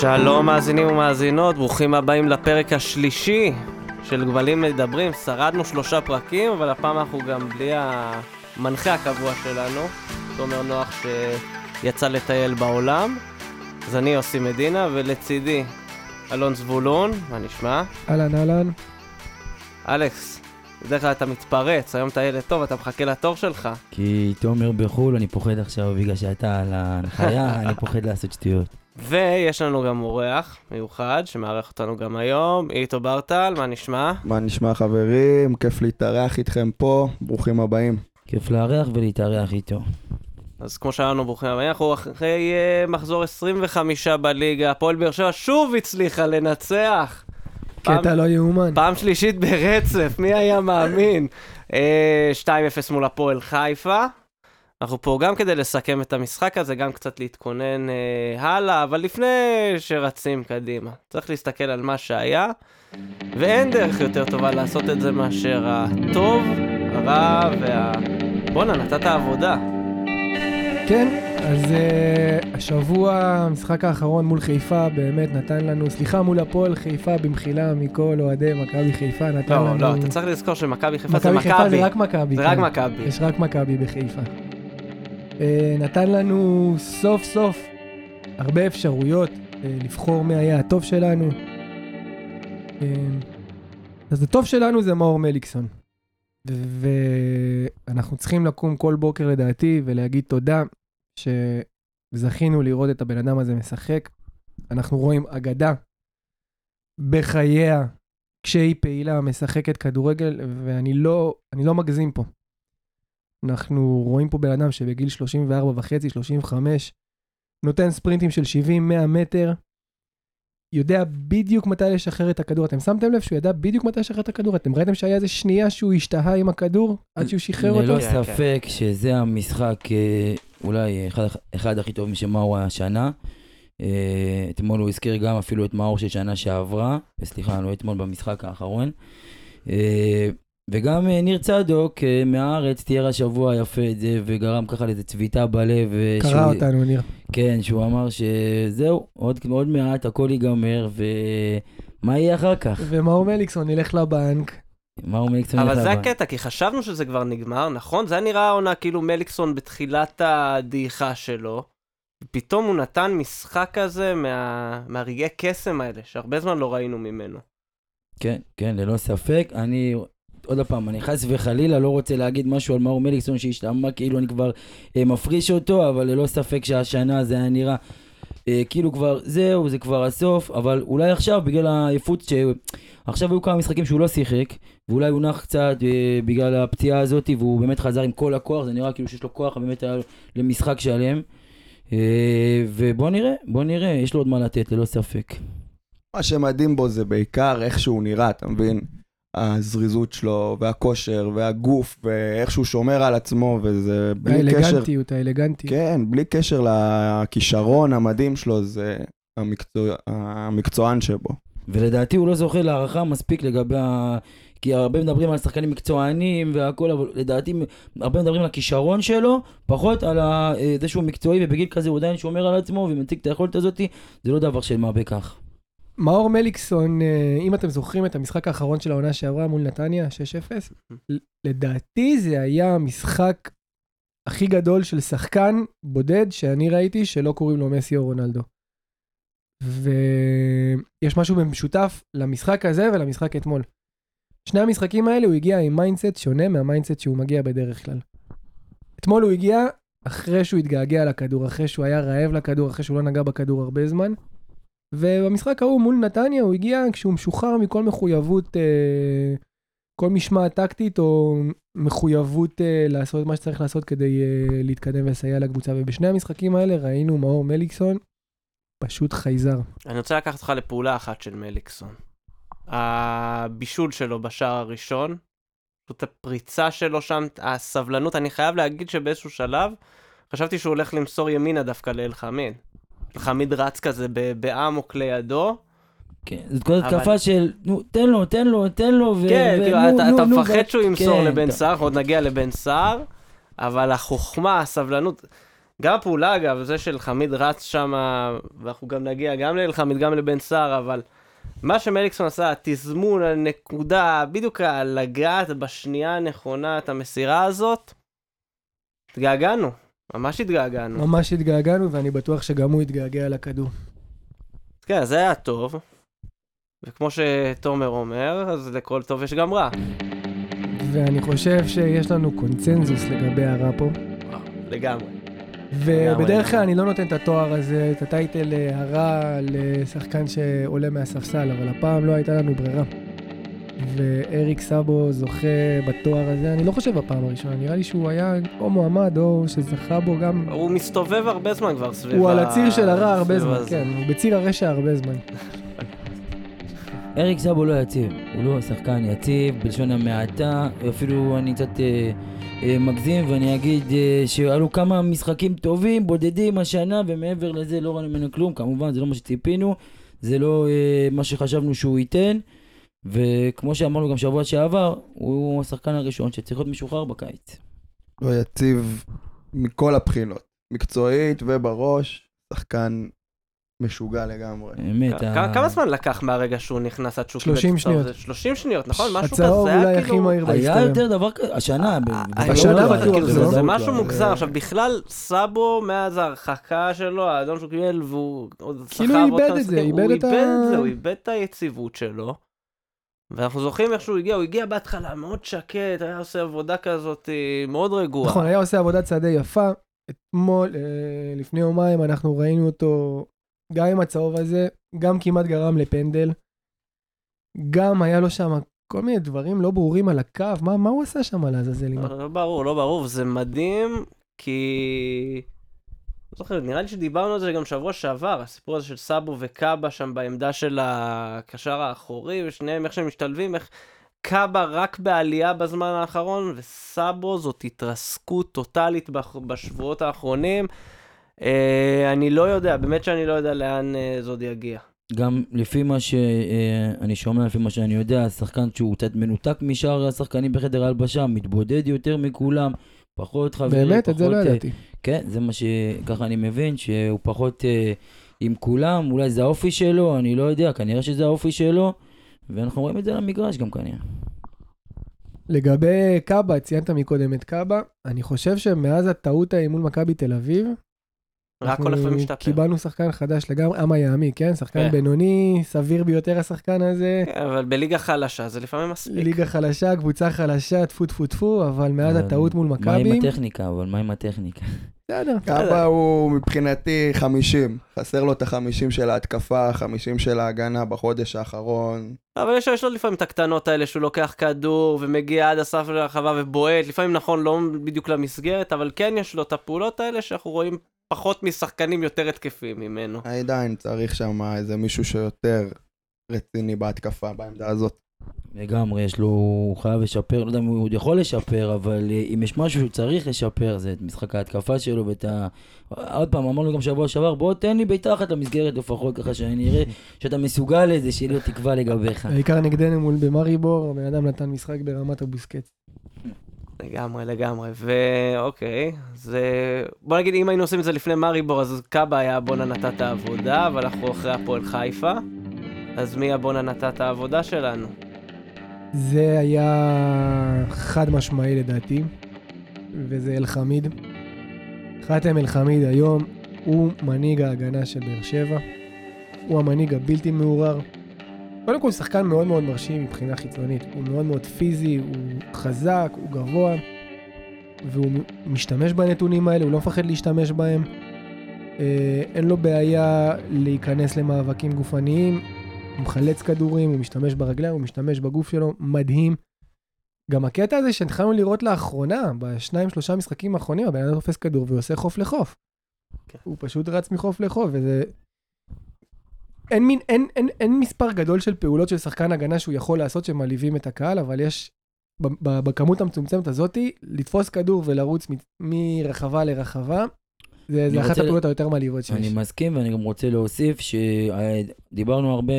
שלום מאזינים ומאזינות, ברוכים הבאים לפרק השלישי של גבלים מדברים. שרדנו שלושה פרקים, אבל הפעם אנחנו גם בלי המנחה הקבוע שלנו, תומר נוח שיצא לטייל בעולם. אז אני יוסי מדינה, ולצידי אלון זבולון, מה נשמע? אהלן, אהלן. אלכס, בדרך כלל אתה מתפרץ, היום אתה ילד טוב, אתה מחכה לתור שלך. כי תומר בחו"ל, אני פוחד עכשיו בגלל שאתה על ההנחיה, אני פוחד לעשות שטויות. ויש לנו גם אורח מיוחד שמארח אותנו גם היום, איתו ברטל, מה נשמע? מה נשמע חברים? כיף להתארח איתכם פה, ברוכים הבאים. כיף לארח ולהתארח איתו. אז כמו שאמרנו, ברוכים הבאים, אנחנו אחרי uh, מחזור 25 בליגה, הפועל באר שבע שוב הצליחה לנצח. קטע לא יאומן. פעם שלישית ברצף, מי היה מאמין? uh, 2-0 מול הפועל חיפה. אנחנו פה גם כדי לסכם את המשחק הזה, גם קצת להתכונן uh, הלאה, אבל לפני שרצים קדימה, צריך להסתכל על מה שהיה, ואין דרך יותר טובה לעשות את זה מאשר הטוב, הרע וה... בואנה, נתת עבודה. כן, אז uh, השבוע, המשחק האחרון מול חיפה באמת נתן לנו, סליחה מול הפועל חיפה במחילה מכל אוהדי מכבי חיפה, נתן לא, לנו... לא, אתה צריך לזכור שמכבי חיפה זה מכבי חיפה מכבי. זה רק מכבי. זה רק כן. מכבי. יש רק מכבי בחיפה. Uh, נתן לנו סוף סוף הרבה אפשרויות uh, לבחור מי היה הטוב שלנו. Uh, אז הטוב שלנו זה מאור מליקסון. ואנחנו צריכים לקום כל בוקר לדעתי ולהגיד תודה שזכינו לראות את הבן אדם הזה משחק. אנחנו רואים אגדה בחייה כשהיא פעילה, משחקת כדורגל, ואני לא, לא מגזים פה. אנחנו רואים פה בן אדם שבגיל 34 וחצי, 35, נותן ספרינטים של 70-100 מטר, יודע בדיוק מתי לשחרר את הכדור. אתם שמתם לב שהוא ידע בדיוק מתי לשחרר את הכדור? אתם ראיתם שהיה איזה שנייה שהוא השתהה עם הכדור עד שהוא שחרר אותו? ללא כן, ספק שזה המשחק אה, אולי אחד, אחד הכי טובים שמאור השנה. אה, אתמול הוא הזכיר גם אפילו את מאור של שנה שעברה, סליחה, לא אתמול במשחק האחרון. וגם אה, ניר צדוק אה, מהארץ תיאר השבוע יפה את זה, וגרם ככה לאיזה צביטה בלב. אה, קרא שהוא- אותנו, ניר. כן, שהוא אמר שזהו, עוד, עוד מעט הכל ייגמר, ומה יהיה אחר כך? ומאור מליקסון ילך לבנק. מאור מליקסון אבל ילך זה לבנק. הקטע, כי חשבנו שזה כבר נגמר, נכון? זה היה נראה העונה כאילו מליקסון בתחילת הדעיכה שלו. פתאום הוא נתן משחק כזה מה... מהרגעי קסם האלה, שהרבה זמן לא ראינו ממנו. כן, כן, ללא ספק. אני, עוד פעם, אני חס וחלילה לא רוצה להגיד משהו על מאור מליקסון שהשתמע כאילו אני כבר אה, מפריש אותו, אבל ללא ספק שהשנה זה היה נראה אה, כאילו כבר, זהו, זה כבר הסוף, אבל אולי עכשיו, בגלל העייפות, ש... עכשיו היו כמה משחקים שהוא לא שיחק, ואולי הוא נח קצת אה, בגלל הפציעה הזאת, והוא באמת חזר עם כל הכוח, זה נראה כאילו שיש לו כוח באמת היה למשחק שלם. אה, ובוא נראה, בוא נראה, יש לו עוד מה לתת, ללא ספק. מה שמדהים בו זה בעיקר איך שהוא נראה, אתה מבין? הזריזות שלו, והכושר, והגוף, ואיך שהוא שומר על עצמו, וזה בלי קשר... האלגנטיות, האלגנטיות. כן, בלי קשר לכישרון המדהים שלו, זה המקצוע, המקצוען שבו. ולדעתי הוא לא זוכה להערכה מספיק לגבי ה... כי הרבה מדברים על שחקנים מקצוענים והכל, אבל לדעתי הרבה מדברים על הכישרון שלו, פחות על. אה, זה שהוא מקצועי ובגיל כזה הוא עדיין שומר על עצמו ומציג את היכולת הזאתי, זה לא דבר של מה בכך. מאור מליקסון, אה, אם אתם זוכרים את המשחק האחרון של העונה שעברה מול נתניה, 6-0, ל- לדעתי זה היה המשחק הכי גדול של שחקן בודד שאני ראיתי שלא קוראים לו מסי או רונלדו. ויש משהו במשותף למשחק הזה ולמשחק אתמול. שני המשחקים האלה הוא הגיע עם mindset שונה מה mindset שהוא מגיע בדרך כלל. אתמול הוא הגיע אחרי שהוא התגעגע לכדור, אחרי שהוא היה רעב לכדור, אחרי שהוא לא נגע בכדור הרבה זמן. ובמשחק ההוא מול נתניה הוא הגיע כשהוא משוחרר מכל מחויבות, אה, כל משמעת טקטית או מחויבות אה, לעשות מה שצריך לעשות כדי אה, להתקדם ולסייע לקבוצה. ובשני המשחקים האלה ראינו מאור מליקסון פשוט חייזר. אני רוצה לקחת אותך לפעולה אחת של מליקסון. הבישול שלו בשער הראשון, פשוט הפריצה שלו שם, הסבלנות, אני חייב להגיד שבאיזשהו שלב, חשבתי שהוא הולך למסור ימינה דווקא לאלחמיד. אלחמיד רץ כזה באמוק לידו, כן, זאת כל התקפה של, נו, תן לו, תן לו, תן לו, ו... כן, כאילו, אתה, מפחד שהוא ימסור כן, לבן סער, עוד נגיע לבן סער, אבל החוכמה, הסבלנות, גם הפעולה, אגב, זה של חמיד רץ שם, ואנחנו גם נגיע גם לאלחמיד, גם לבן סער, אבל מה שמליקסון עשה, התזמון, הנקודה, בדיוק לגעת בשנייה הנכונה את המסירה הזאת, התגעגענו, ממש התגעגענו. ממש התגעגענו, ואני בטוח שגם הוא התגעגע לכדור. כן, זה היה טוב. וכמו שתומר אומר, אז לכל טוב יש גם רע. ואני חושב שיש לנו קונצנזוס לגבי הרע פה. לגמרי. ובדרך כלל אני לא נותן את התואר הזה, את הטייטל אה, הרע לשחקן שעולה מהספסל, אבל הפעם לא הייתה לנו ברירה. ואריק סאבו זוכה בתואר הזה, אני לא חושב בפעם הראשונה, נראה לי שהוא היה או מועמד או שזכה בו גם... הוא מסתובב הרבה זמן כבר סביב הוא על הציר של הרע הרבה זמן, הזה. כן, הוא בציר הרשע הרבה זמן. אריק סאבו לא יציב, הוא לא שחקן יציב, בלשון המעטה, אפילו אני קצת אה, אה, מגזים ואני אגיד אה, שהיו כמה משחקים טובים, בודדים השנה, ומעבר לזה לא ראינו ממנו כלום, כמובן זה לא מה שציפינו, זה לא אה, מה שחשבנו שהוא ייתן, וכמו שאמרנו גם שבוע שעבר, הוא השחקן הראשון שצריך להיות משוחרר בקיץ. לא יציב מכל הבחינות, מקצועית ובראש, שחקן משוגע לגמרי. באמת, ה- כמה זמן לקח מהרגע שהוא נכנס עד שהוא 30 קיבל את הצהוב שניות. הזה? 30 שניות, נכון? משהו כזה, הצהוב זה היה אולי הכי כאילו... מהיר היה בהיסטוריה. יותר דבר כזה, השנה, אה, בוודאות השנה לא, בטוח כאילו, זה זה, לא. זה משהו. מוגזם. עכשיו, בכלל, סאבו, מאז ההרחקה שלו, האדום שהוא קיבל, והוא עוד כאילו סחב איבד עוד כמה את זה, משחקים, איבד הוא את ה- איבד את זה, הוא איבד את היציבות שלו. ואנחנו זוכרים איך שהוא הגיע, הוא הגיע בהתחלה מאוד שקט, היה עושה עבודה כזאת אה, מאוד רגועה. נכון, היה עושה עבודת שדה יפה. אתמול, אה, לפני יומיים, אנחנו ראינו אותו גם עם הצהוב הזה, גם כמעט גרם לפנדל. גם היה לו שם כל מיני דברים לא ברורים על הקו, מה, מה הוא עשה שם לעזאזל? לא ברור, לא ברור, זה מדהים, כי... לא זוכר, נראה לי שדיברנו על זה גם שבוע שעבר, הסיפור הזה של סאבו וקאבה שם בעמדה של הקשר האחורי, ושניהם איך שהם משתלבים, איך קאבה רק בעלייה בזמן האחרון, וסאבו זאת התרסקות טוטאלית בשבועות האחרונים. אה, אני לא יודע, באמת שאני לא יודע לאן אה, זה עוד יגיע. גם לפי מה שאני שומע, לפי מה שאני יודע, שחקן שהוא קצת מנותק משאר השחקנים בחדר ההלבשה, מתבודד יותר מכולם, פחות חברי, באמת? פחות... את זה לא אה, ידעתי. כן, זה מה שככה אני מבין, שהוא פחות אה, עם כולם, אולי זה האופי שלו, אני לא יודע, כנראה שזה האופי שלו, ואנחנו רואים את זה על המגרש גם כנראה. לגבי קאבה, ציינת מקודם את קאבה, אני חושב שמאז הטעות ההיא מול מכבי תל אביב, רק הולך ומשתפר. קיבלנו שחקן חדש לגמרי, אמה יעמי, כן? שחקן כן. בינוני, סביר ביותר השחקן הזה. כן, אבל בליגה חלשה זה לפעמים מספיק. ליגה חלשה, קבוצה חלשה, טפו טפו טפו, אבל מאז אבל הטעות מול מה מכבי, עם הטכניקה, אבל מה עם הטכניקה? בסדר. קאבה הוא מבחינתי 50, חסר לו את ה-50 של ההתקפה, ה-50 של ההגנה בחודש האחרון. אבל יש, יש לו לפעמים את הקטנות האלה שהוא לוקח כדור ומגיע עד הסף של הרחבה ובועט, לפעמים נכון לא בדיוק למסגרת, אבל כן יש לו את הפעולות האלה שאנחנו רואים פחות משחקנים יותר התקפים ממנו. עדיין צריך שם איזה מישהו שיותר רציני בהתקפה בעמדה הזאת. לגמרי, יש לו, הוא חייב לשפר, לא יודע אם הוא עוד יכול לשפר, אבל אה, אם יש משהו שהוא צריך לשפר, זה את משחק ההתקפה שלו ואת ה... עוד פעם, אמרנו גם שבוע שעבר, בוא תן לי בעיטה אחת למסגרת לפחות, ככה שאני אראה שאתה מסוגל לזה, שיהיה לי תקווה לגביך. העיקר נגדנו מול במאריבור, הבן אדם נתן משחק ברמת הבוסקט. לגמרי, לגמרי. ואוקיי, זה... בוא נגיד, אם היינו עושים את זה לפני מאריבור, אז קאבה היה בואנה נתת את העבודה, אבל אנחנו אחרי הפועל חיפה. אז מי הבואנה נתת העבודה שלנו? זה היה חד משמעי לדעתי, וזה אלחמיד. חאתם אלחמיד היום הוא מנהיג ההגנה של באר שבע, הוא המנהיג הבלתי מעורער. קודם כל הוא שחקן מאוד מאוד מרשים מבחינה חיצונית, הוא מאוד מאוד פיזי, הוא חזק, הוא גבוה, והוא משתמש בנתונים האלה, הוא לא מפחד להשתמש בהם. אה, אין לו בעיה להיכנס למאבקים גופניים, הוא מחלץ כדורים, הוא משתמש ברגליים, הוא משתמש בגוף שלו, מדהים. גם הקטע הזה שהתחלנו לראות לאחרונה, בשניים שלושה משחקים האחרונים, הבן אדם תופס כדור ועושה חוף לחוף. כן. הוא פשוט רץ מחוף לחוף, וזה... אין, מין, אין, אין, אין מספר גדול של פעולות של שחקן הגנה שהוא יכול לעשות שמעליבים את הקהל, אבל יש, בכמות המצומצמת הזאתי, לתפוס כדור ולרוץ מ- מרחבה לרחבה, זה, אחת הפעולות היותר מעליבות שיש. אני מסכים, ואני גם רוצה להוסיף שדיברנו הרבה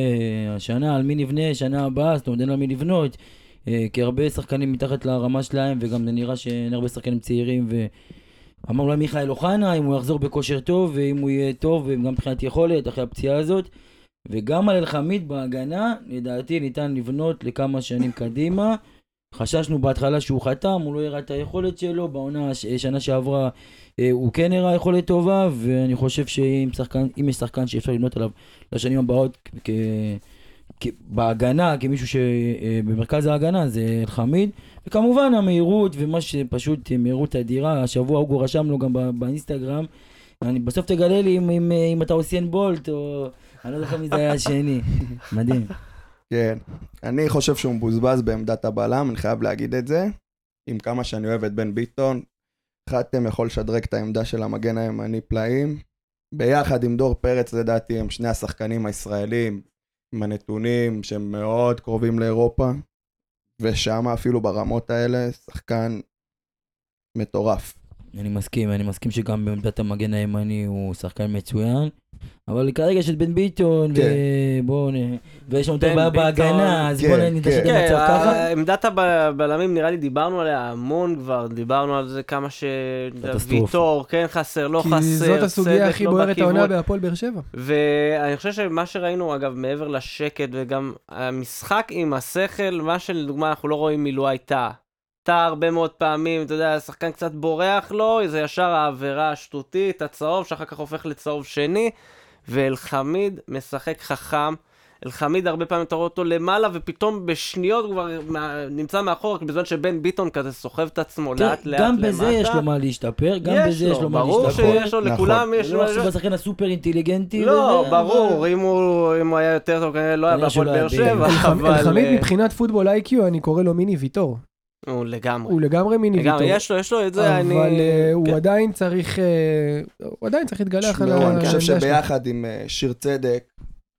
השנה על מי נבנה, שנה הבאה, זאת אומרת אין על מי לבנות, אה, כי הרבה שחקנים מתחת לרמה שלהם, וגם זה נראה שאין הרבה שחקנים צעירים, ו... אמר אולי מיכאל אוחנה, אם הוא יחזור בכושר טוב, ואם הוא יהיה טוב, וגם מבחינת יכולת, אחרי הפציעה הזאת. וגם על אלחמיד בהגנה, לדעתי ניתן לבנות לכמה שנים קדימה. חששנו בהתחלה שהוא חתם, הוא לא הראה את היכולת שלו, בעונה, שנה שעברה אה, הוא כן הראה יכולת טובה, ואני חושב שאם שחקן, יש שחקן שאפשר לבנות עליו לשנים הבאות כ... בהגנה, כמישהו שבמרכז ההגנה, זה אלחמיד. וכמובן המהירות ומה שפשוט מהירות אדירה, השבוע אוגו רשם לו גם באינסטגרם. אני בסוף תגלה לי אם, אם, אם אתה עושיין בולט או... אני לא זוכר מי זה היה השני. מדהים. כן. אני חושב שהוא מבוזבז בעמדת הבלם, אני חייב להגיד את זה. עם כמה שאני אוהב את בן ביטון, חתם יכול לשדרג את העמדה של המגן הימני פלאים. ביחד עם דור פרץ, לדעתי, הם שני השחקנים הישראלים עם הנתונים שהם מאוד קרובים לאירופה. ושם אפילו ברמות האלה, שחקן מטורף. אני מסכים, אני מסכים שגם בעמדת המגן הימני הוא שחקן מצוין. אבל כרגע יש את בן ביטון, כן. ובואו נ... ויש לנו את הבעיה ביטון. בהגנה, אז כן, בואו נתעשת כן. כן, במצב ככה. עמדת הבלמים נראה לי דיברנו עליה המון כבר, דיברנו על זה כמה ש... ויטור, כן חסר, לא חסר, כי זאת הסוגיה הכי לא בוערת. העונה בהפועל באר שבע. ואני חושב שמה שראינו, אגב, מעבר לשקט וגם המשחק עם השכל, מה שלדוגמה אנחנו לא רואים מלו הייתה. טעה הרבה מאוד פעמים, אתה יודע, השחקן קצת בורח לו, זה ישר העבירה השטותית, הצהוב, שאחר כך הופך לצהוב שני, ואלחמיד משחק חכם. אלחמיד הרבה פעמים אתה רואה אותו למעלה, ופתאום בשניות הוא כבר נמצא מאחור, בזמן שבן ביטון כזה סוחב את עצמו כן, לאט לאט גם למטה. בזה יש לו מה להשתפר, גם בזה יש לו מה ברור להשתפר. שיש לו, נכון. לכולם יש זה לא עכשיו השחקן הסופר אינטליגנטי. לא, ברור, אם הוא הוא היה יותר טוב, כנראה לא היה בהפועל באר שבע, אבל... אלחמיד אה, מבחינת פוטבול איי-קיו, אני קורא לו מיני ויטור. הוא לגמרי. הוא לגמרי מיני ויטור. לגמרי, יש לו, יש לו את זה, אני... אבל אה, הוא כן. עדיין צריך, אה, הוא עדיין צריך להתגלח על תשמעו, אני העמדה חושב שלו. שביחד עם אה, שיר צדק,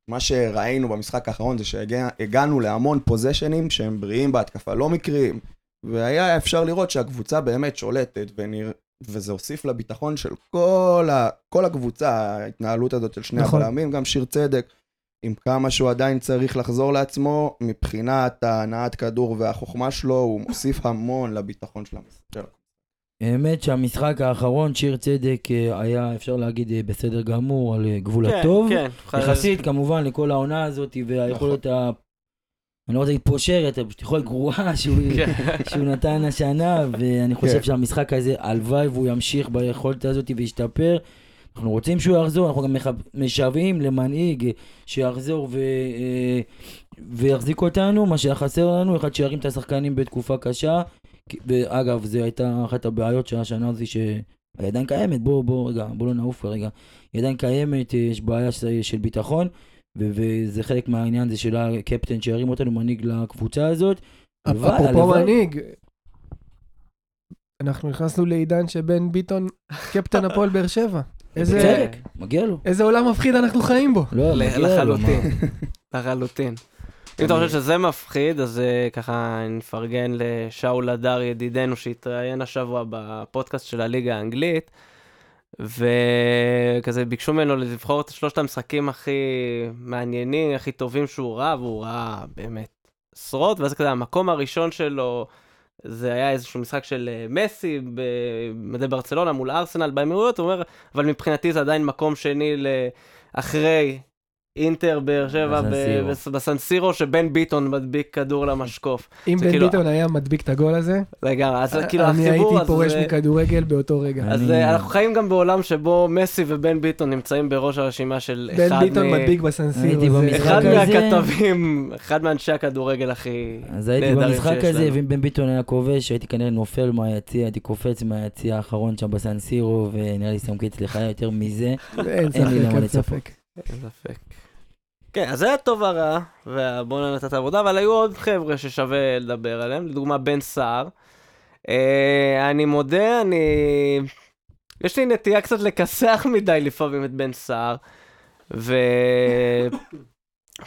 מה שראינו במשחק האחרון זה שהגענו להמון פוזיישנים שהם בריאים בהתקפה, לא מקריים. והיה אפשר לראות שהקבוצה באמת שולטת, ונרא... וזה הוסיף לביטחון של כל, ה... כל הקבוצה, ההתנהלות הזאת של שני נכון. הבלמים, גם שיר צדק, עם כמה שהוא עדיין צריך לחזור לעצמו, מבחינת ההנעת כדור והחוכמה שלו, הוא מוסיף המון לביטחון של המשחק. האמת שהמשחק האחרון, שיר צדק אה, היה, אפשר להגיד, אה, בסדר גמור, על אה, גבול כן, הטוב. כן. יחסית כמובן לכל העונה הזאת והיכולת ה... אני לא רוצה להגיד פושרת, אבל יכולת גרועה שהוא, כן. שהוא נתן השנה, ואני חושב כן. שהמשחק הזה, הלוואי והוא ימשיך ביכולת הזאת וישתפר. אנחנו רוצים שהוא יחזור, אנחנו גם משוועים למנהיג שיחזור ו... אה, ויחזיק אותנו, מה שהיה חסר לנו, אחד שירים את השחקנים בתקופה קשה. ואגב, זו הייתה אחת הבעיות של השנה הזו, שהיא עדיין קיימת, בוא, בוא, רגע, בוא לא נעוף רגע. היא עדיין קיימת, אה, יש בעיה של, של ביטחון, ו- וזה חלק מהעניין זה של הקפטן שירים אותנו, מנהיג לקבוצה הזאת. אפרופו. מנהיג, אנחנו נכנסנו לעידן שבן ביטון קפטן הפועל באר שבע. איזה- בצדק, מגיע לו. איזה עולם מפחיד אנחנו חיים בו. לא, מגיע לו, לחלוטין. לחלוטין. אם אתה חושב שזה מפחיד, אז אה, ככה נפרגן לשאול הדר ידידנו שהתראיין השבוע בפודקאסט של הליגה האנגלית, וכזה ביקשו ממנו לבחור את שלושת המשחקים הכי מעניינים, הכי טובים שהוא ראה, והוא ראה באמת עשרות, ואז כזה המקום הראשון שלו, זה היה איזשהו משחק של אה, מסי במדי ברצלונה מול ארסנל באמירויות, הוא אומר, אבל מבחינתי זה עדיין מקום שני לאחרי אינטר באר שבע בסנסירו. בס- בסנסירו, שבן ביטון מדביק כדור למשקוף. אם בן כאילו- ביטון היה מדביק את הגול הזה, לגמרי, אז כאילו אני הייתי. פורש מכדורגל באותו רגע. אז אה, אנחנו חיים גם בעולם שבו מסי ובן ביטון נמצאים בראש הרשימה של בן אחד ביטון מ- מדביק בסנסירו. הייתי זה- במשחק אחד מהכתבים, אחד מאנשי הכדורגל הכי אז הייתי נהדרים במשחק שיש הזה, לנו. ואם בן ביטון היה כובש, הייתי כנראה נופל מהיציע, הייתי קופץ מהיציע האחרון שם בסנסירו, ונראה לי שם קץ לחיי יותר מזה. אין לי למה לצפות. אין ספק. כן, אז זה היה טוב הרע, והבונה נתת עבודה, אבל היו עוד חבר'ה ששווה לדבר עליהם, לדוגמה בן סער. אה, אני מודה, אני... יש לי נטייה קצת לכסח מדי לפעמים את בן סער, ו...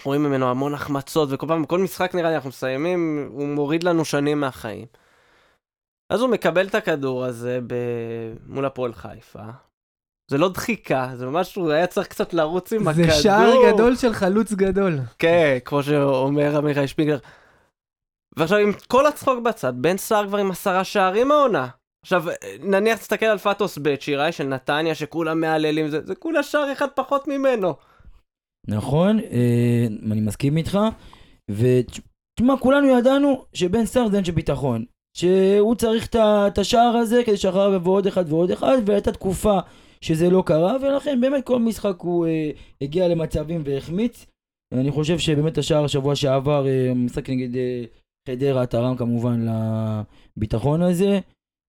רואים ממנו המון החמצות, וכל פעם, כל משחק נראה לי אנחנו מסיימים, הוא מוריד לנו שנים מהחיים. אז הוא מקבל את הכדור הזה ב... מול הפועל חיפה. זה לא דחיקה, זה ממש, הוא היה צריך קצת לרוץ עם הכדור. זה שער גדול של חלוץ גדול. כן, כמו שאומר עמיחי שפיגלר. ועכשיו, עם כל הצחוק בצד, בן סער כבר עם עשרה שערים העונה. עכשיו, נניח תסתכל על פטוס בית, שיראי של נתניה, שכולם מהללים, זה, זה כולה שער אחד פחות ממנו. נכון, אה, אני מסכים איתך, ותשמע, כולנו ידענו שבן סער זה אנשי ביטחון. שהוא צריך את השער הזה כדי שאחריו יבוא עוד אחד ועוד אחד, והייתה תקופה שזה לא קרה, ולכן באמת כל משחק הוא אה, הגיע למצבים והחמיץ. אני חושב שבאמת השער השבוע שעבר, אה, המשחק נגד אה, חדרה תרם כמובן לביטחון הזה.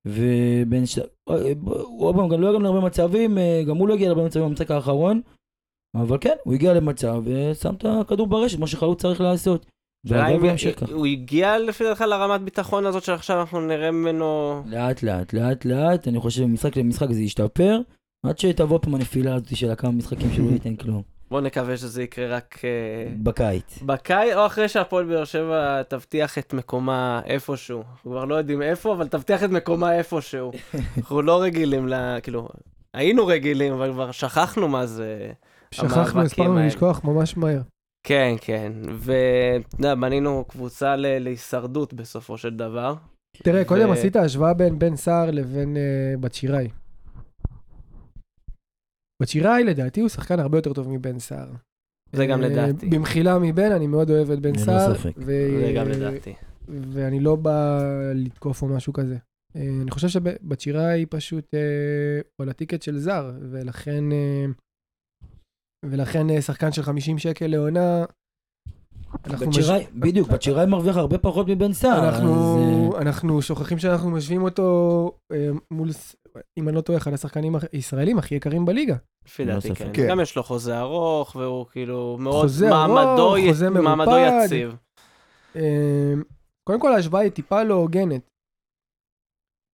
ובן ש... אה, עוד פעם, גם לא הגיע להרבה מצבים, אה, גם הוא לא הגיע להרבה מצבים במשחק האחרון. אבל כן, הוא הגיע למצב ושם את הכדור ברשת, מה שחלוץ צריך לעשות. הוא הגיע לפי דעתך לרמת ביטחון הזאת שעכשיו אנחנו נראה ממנו... לאט לאט, לאט לאט, אני חושב ממשחק למשחק זה ישתפר, עד שתבוא פעם הנפילה הזאת של הכמה משחקים שלא ייתן כלום. בוא נקווה שזה יקרה רק אה, בקיץ. בקיץ, או אחרי שהפועל באר שבע תבטיח את מקומה איפשהו. אנחנו כבר לא יודעים איפה, אבל תבטיח את מקומה איפשהו. אנחנו לא רגילים ל... כאילו, היינו רגילים, אבל כבר שכחנו מה זה... שכחנו, הספרנו. לשכוח ממש מהר. כן, כן. ואתה יודע, בנינו קבוצה ל- להישרדות בסופו של דבר. תראה, קודם עשית השוואה בין בן סער לבין אה, בת שיראי. בת שיראי לדעתי הוא שחקן הרבה יותר טוב מבן סער. זה גם אה, לדעתי. במחילה מבן, אני מאוד אוהב את בן סער. ספק. ו- זה גם לדעתי. ואני לא בא לתקוף או משהו כזה. אה, אני חושב היא פשוט אה, על הטיקט של זר, ולכן ולכן שחקן של 50 שקל לעונה, בת מש- בדיוק, בת שיראי מרוויח הרבה פחות מבן סער. אנחנו, אז, אה, אנחנו שוכחים שאנחנו משווים אותו אה, מול, אם אני לא טועה, אחד השחקנים הישראלים הכי יקרים בליגה. לפי דעתי. כן. כן. גם יש לו חוזה ארוך, והוא כאילו מאוד חוזה ארוך, מעמדו י- חוזה מעמדו. יציב. אה, קודם כל ההשוואה היא טיפה לא הוגנת.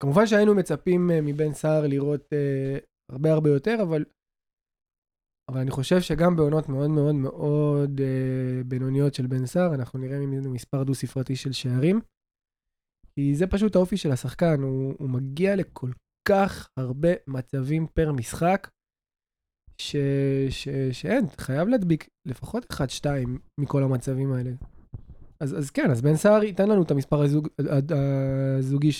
כמובן שהיינו מצפים אה, מבן סער לראות אה, הרבה הרבה יותר, אבל, אבל אני חושב שגם בעונות מאוד מאוד מאוד אה, בינוניות של בן סער, אנחנו נראה ממנו מספר דו ספרתי של שערים. כי זה פשוט האופי של השחקן, הוא, הוא מגיע לכל כך הרבה מצבים פר משחק, ש, ש, שאין, חייב להדביק לפחות 1-2 מכל המצבים האלה. אז, אז כן, אז בן סער ייתן לנו את המספר הזוג, הזוגי,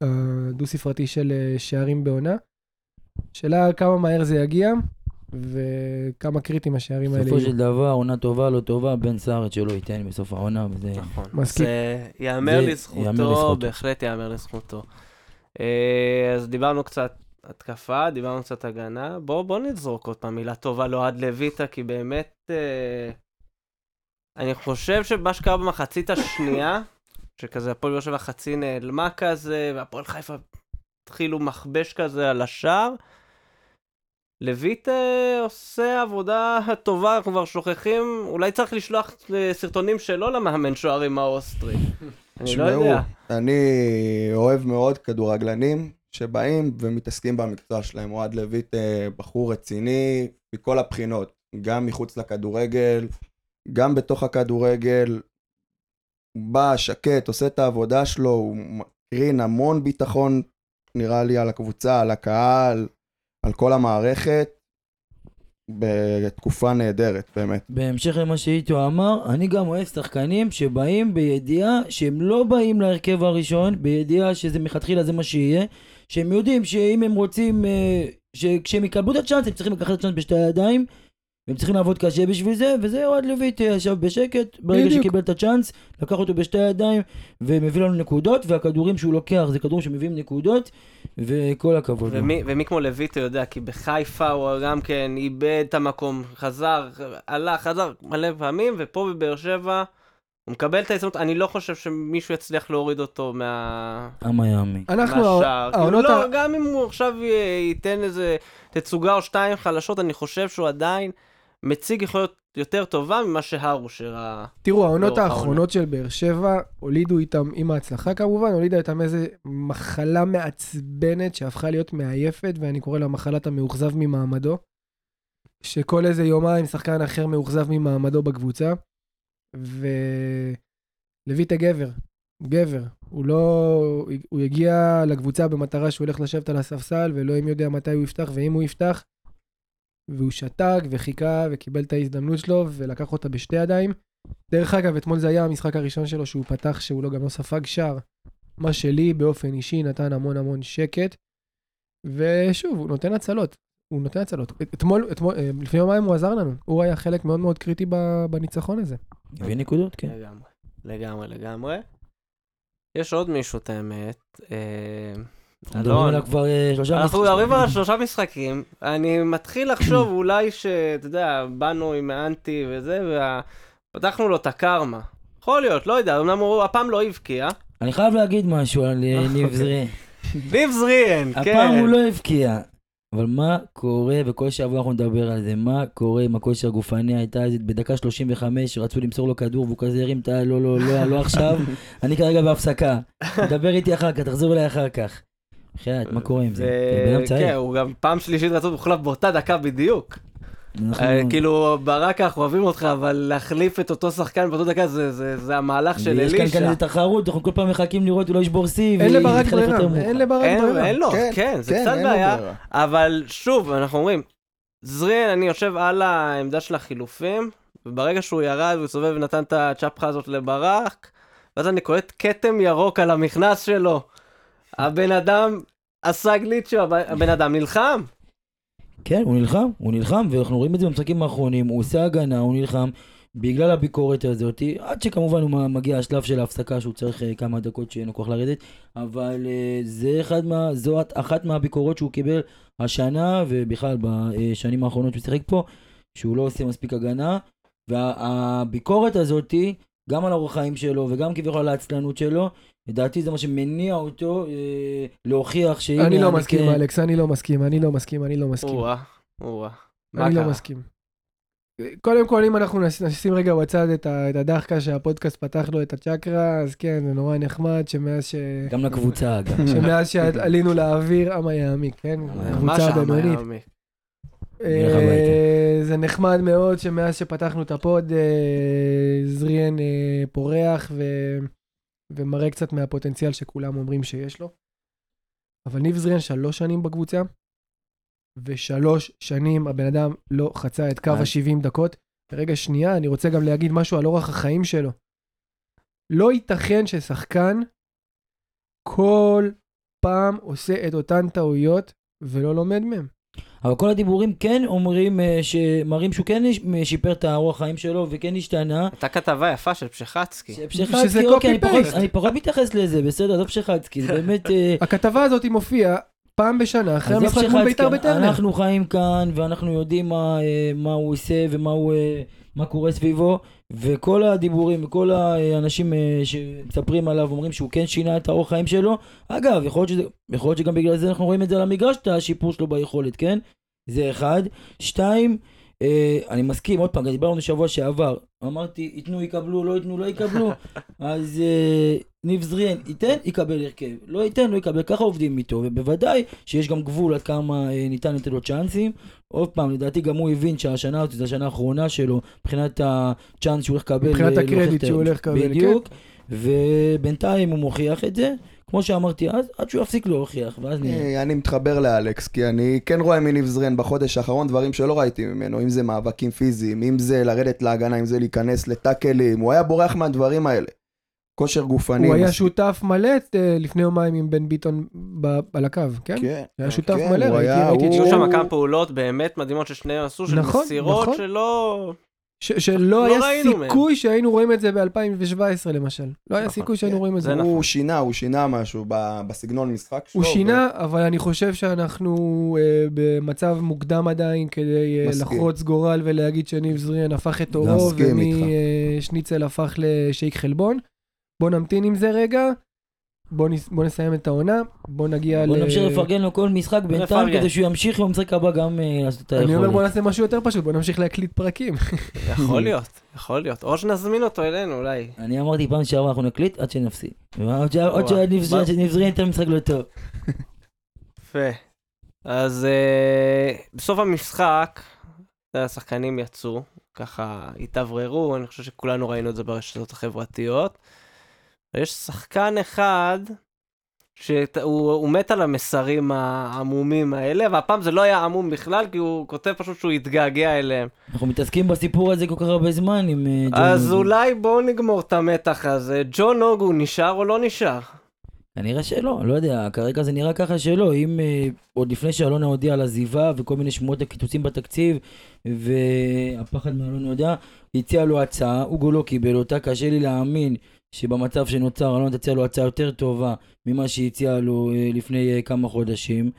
הדו-ספרתי של אה, שערים בעונה. שאלה כמה מהר זה יגיע, וכמה קריטיים השערים האלה בסופו. של דבר, עונה טובה, לא טובה, בן סער את שלו ייתן בסוף העונה, וזה... נכון. מסכים. זה ייאמר זה לזכותו, ייאמר לזכותו. בהחלט ייאמר לזכותו. אה, אז דיברנו קצת התקפה, דיברנו קצת הגנה. בואו בוא נזרוק עוד פעם מילה טובה לאוהד לויטה, כי באמת, אה, אני חושב שמה שקרה במחצית השנייה, שכזה הפועל באר שבע חצי נעלמה כזה, והפועל חיפה התחילו מכבש כזה על השער. לויט אה, עושה עבודה טובה, אנחנו כבר שוכחים, אולי צריך לשלוח אה, סרטונים שלו למאמן שוערים האוסטרי. אני לא יודע. אני אוהב מאוד כדורגלנים שבאים ומתעסקים במקצוע שלהם. אוהד לויט אה, בחור רציני מכל הבחינות, גם מחוץ לכדורגל, גם בתוך הכדורגל. הוא בא, שקט, עושה את העבודה שלו, הוא מקרין המון ביטחון, נראה לי, על הקבוצה, על הקהל, על כל המערכת. בתקופה נהדרת, באמת. בהמשך למה שאיתו אמר, אני גם אוהב שחקנים שבאים בידיעה שהם לא באים להרכב הראשון, בידיעה שזה מלכתחילה זה מה שיהיה, שהם יודעים שאם הם רוצים, אה, שכשהם יקבלו את הצ'אנס הם צריכים לקחת את הצ'אנס בשתי הידיים, והם צריכים לעבוד קשה בשביל זה, וזה אוהד לויט אה, ישב בשקט, ברגע בדיוק. שקיבל את הצ'אנס, לקח אותו בשתי הידיים, ומביא לנו נקודות, והכדורים שהוא לוקח זה כדורים שמביאים נקודות, וכל הכבוד. ומי, ומי כמו לויטו יודע, כי בחיפה הוא גם כן איבד את המקום, חזר, הלך, חזר מלא פעמים, ופה בבאר שבע הוא מקבל את ההזדמנות, אני לא חושב שמישהו יצליח להוריד אותו מה... המיאמי. אנחנו, מהשער. כאילו לא, ה... גם אם הוא עכשיו י- ייתן איזה תצוגה או שתיים חלשות, אני חושב שהוא עדיין מציג יכולת יותר טובה ממה שהרושר ה... תראו, העונות. האחרונות של באר שבע הולידו איתם, עם ההצלחה כמובן, הולידה איתם איזה מחלה מעצבנת שהפכה להיות מעייפת, ואני קורא לה מחלת המאוכזב ממעמדו. שכל איזה יומיים שחקן אחר מאוכזב ממעמדו בקבוצה. ולויטה גבר, הוא גבר. הוא לא... הוא הגיע לקבוצה במטרה שהוא הולך לשבת על הספסל, ואלוהים יודע מתי הוא יפתח, ואם הוא יפתח. והוא שתק וחיכה וקיבל את ההזדמנות שלו ולקח אותה בשתי ידיים. דרך אגב, אתמול זה היה המשחק הראשון שלו שהוא פתח שהוא לא גם לא ספג שער מה שלי באופן אישי נתן המון המון שקט. ושוב, הוא נותן הצלות. הוא נותן הצלות. אתמול, אתמול, אה, לפני יומיים הוא עזר לנו. הוא היה חלק מאוד מאוד קריטי בניצחון הזה. הביא נקודות, כן. לגמרי, לגמרי, לגמרי. יש עוד מישהו, את האמת. אה, אנחנו מדברים עליו כבר אה, שלושה... אנחנו. מדברים על שלושה משחקים. אני מתחיל לחשוב אולי שאתה יודע, באנו עם האנטי וזה, ופתחנו לו את הקרמה. יכול להיות, לא יודע, אמנם הוא הפעם לא הבקיע. אני חייב להגיד משהו על אה, ניב אוקיי. זריאן. ניב זריאן, הפעם כן. הוא לא הבקיע. אבל מה קורה, וכל שבוע אנחנו נדבר על זה, מה קורה עם הכושר הגופני, הייתה איזה בדקה 35, רצו למסור לו כדור, והוא כזה הרים את ה... לא, לא, לא, לא עכשיו, אני כרגע בהפסקה. דבר איתי אחר כך, תחזור אליי אחר כך. בחייאת, מה קורה עם זה? בן אדם כן, צעיר. הוא גם פעם שלישית רצו מוחלף באותה דקה בדיוק. אה, כאילו, ברק, אנחנו אוהבים אותך, אבל להחליף את אותו שחקן באותו דקה זה- זה זה המהלך של ויש כאן כאן אלישע. איזה תחרות, אנחנו כל פעם מחכים לראות, הוא לא ישבור שיא, אין לברק ברירה. אין לברק ברירה. אין לו, כן, כן, זה כן, קצת בעיה. אבל שוב, אנחנו אומרים, זריאן, אני יושב על העמדה של החילופים, וברגע שהוא ירד והוא סובב ונתן את הצ'פחה הזאת לברק, ואז אני קולט כתם ירוק על המכנס שלו. הבן אדם עשה גליצ'ו, הבן אדם נלחם. כן, הוא נלחם, הוא נלחם, ואנחנו רואים את זה במשחקים האחרונים, הוא עושה הגנה, הוא נלחם, בגלל הביקורת הזאת, עד שכמובן הוא מגיע השלב של ההפסקה שהוא צריך אה, כמה דקות שאין לו כוח לרדת, אבל אה, זה אחד מה, זו אחת מהביקורות שהוא קיבל השנה, ובכלל בשנים האחרונות שהוא שיחק פה, שהוא לא עושה מספיק הגנה, והביקורת הזאתי, גם על אורח שלו וגם כביכול על העצלנות שלו, לדעתי זה מה שמניע אותו אה, להוכיח שהנה אני לא מסכים, כן- אלכס, אני לא מסכים, אני לא מסכים, אני לא מסכים. או-אה, או-אה. מה אני לא? מסכים. קודם כל, אם אנחנו נש- נשים רגע בצד את ה- את הדחקה שהפודקאסט פתח לו את הצ'קרה, אז כן, זה נורא נחמד שמאז ש... גם לקבוצה אגב. שמאז שעלינו לאוויר, עם היעמיק, כן? היה? נלך אה, זה נחמד מאוד שמאז שפתחנו את הפוד, אה, זריאן אה, פורח ו- ומראה קצת מהפוטנציאל שכולם אומרים שיש לו. אבל ניב זריאן שלוש שנים בקבוצה, ושלוש שנים הבן אדם לא חצה את קו אז- ה-70 דקות. רגע, שנייה, אני רוצה גם להגיד משהו על אורח החיים שלו. לא ייתכן ששחקן כל פעם עושה את אותן טעויות ולא לומד מהם. אבל כל הדיבורים כן אומרים, אה, שמראים שהוא כן שיפר את האורח חיים שלו וכן השתנה. הייתה כתבה יפה של פשחצקי. פשחצקי, אוקיי, אני. פחות- מתייחס לזה, בסדר, עזוב פשחצקי, זה באמת... אה, הכתבה הזאת מופיעה פעם בשנה אחרי המשחק מול בית"ר בטרנר. אנחנו חיים כאן ואנחנו יודעים מה, אה, הוא עושה ומה קורה סביבו, וכל הדיבורים וכל האנשים אה, שמספרים עליו אומרים שהוא כן שינה את האורח חיים שלו. אגב, יכול להיות, שזה, יכול להיות שגם בגלל זה אנחנו רואים את זה על המגרש, את השיפור שלו ביכולת, כן? זה אחד. שתיים, אה, אני מסכים, עוד פעם, דיברנו שבוע שעבר, אמרתי, ייתנו יקבלו, לא ייתנו לא יקבלו, אז אה, ניב זריאן ייתן, יקבל הרכב, לא ייתן, לא יקבל, ככה עובדים איתו, ובוודאי שיש גם גבול עד כמה אה, ניתן לתת לו צ'אנסים. עוד פעם, לדעתי גם הוא הבין שהשנה הזאת זו השנה האחרונה שלו, מבחינת הצ'אנס שהוא הולך לקבל. מבחינת אה, הקרדיט שהוא הולך לקבל, כן. בדיוק, ובינתיים הוא מוכיח את זה, כמו שאמרתי אז, עד שהוא יפסיק להוכיח, ואז נראה. אה, אני מתחבר לאלכס, כי אני כן רואה מניב זרן בחודש האחרון דברים שלא ראיתי ממנו, אם זה מאבקים פיזיים, אם זה לרדת להגנה, אם זה להיכנס לטאקלים, הוא היה בורח מהדברים האלה. כושר גופני. הוא היה מס- שותף מלא אה, לפני יומיים עם בן ביטון ב- על הקו, כן? כן, היה שותף כן, מלא, הוא ראיתי- היה- ראיתי את היו שם כמה פעולות באמת מדהימות ששניהם עשו, של נכון, מסירות נכון. שלא... ש- שלא לא היה. סיכוי שהיינו רואים את זה ב-2017 למשל. לא היה נכון, סיכוי שהיינו כן. רואים את זה. זה נכון. הוא שינה, הוא שינה משהו ב- בסגנון משחק שלו. הוא שינה, אבל אני חושב שאנחנו אה, במצב מוקדם עדיין כדי אה. לחרוץ גורל ולהגיד שניב זריאן הפך את עורו, איתך. ומשניצל הפך לשייק חלבון. בוא נמתין עם זה רגע, בוא, נס, בוא נסיים את העונה, בוא נגיע בוא ל... נמשיך לפרגן לו כל משחק בינתיים. כדי שהוא ימשיך במשחק הבא גם לעשות את היכולת. אני אומר בוא נעשה משהו יותר פשוט, בוא נמשיך להקליט פרקים. יכול להיות, יכול להיות. או שנזמין אותו אלינו אולי. אני אמרתי פעם שעברה אנחנו נקליט עד שנפסיד. עוד וואו. שניב זריאן- שניב זריאן ייתן משחק לא טוב. יפה. אז אה, בסוף המשחק, השחקנים יצאו, ככה התאווררו, אני חושב שכולנו ראינו את זה ברשתות החברתיות. ויש שחקן אחד שהוא הוא מת על המסרים העמומים האלה, והפעם זה לא היה עמום בכלל, כי הוא כותב פשוט שהוא התגעגע אליהם. אנחנו מתעסקים בסיפור הזה כל כך הרבה זמן עם אה, ג'ון אז אוגו. אולי בואו נגמור את המתח הזה. ג'ון אוגו נשאר או לא נשאר? כנראה שלא, לא יודע, כרגע זה נראה ככה שלא, אם אה, עוד לפני שאלונה הודיעה על עזיבה וכל מיני שמועות על קיצוצים בתקציב והפחד מאלונה הודיעה, הציע לו הצעה, אוגו לא קיבל אותה, קשה לי להאמין שבמצב שנוצר אלונה תציע לו הצעה יותר טובה ממה שהציע לו אה, לפני אה, כמה חודשים.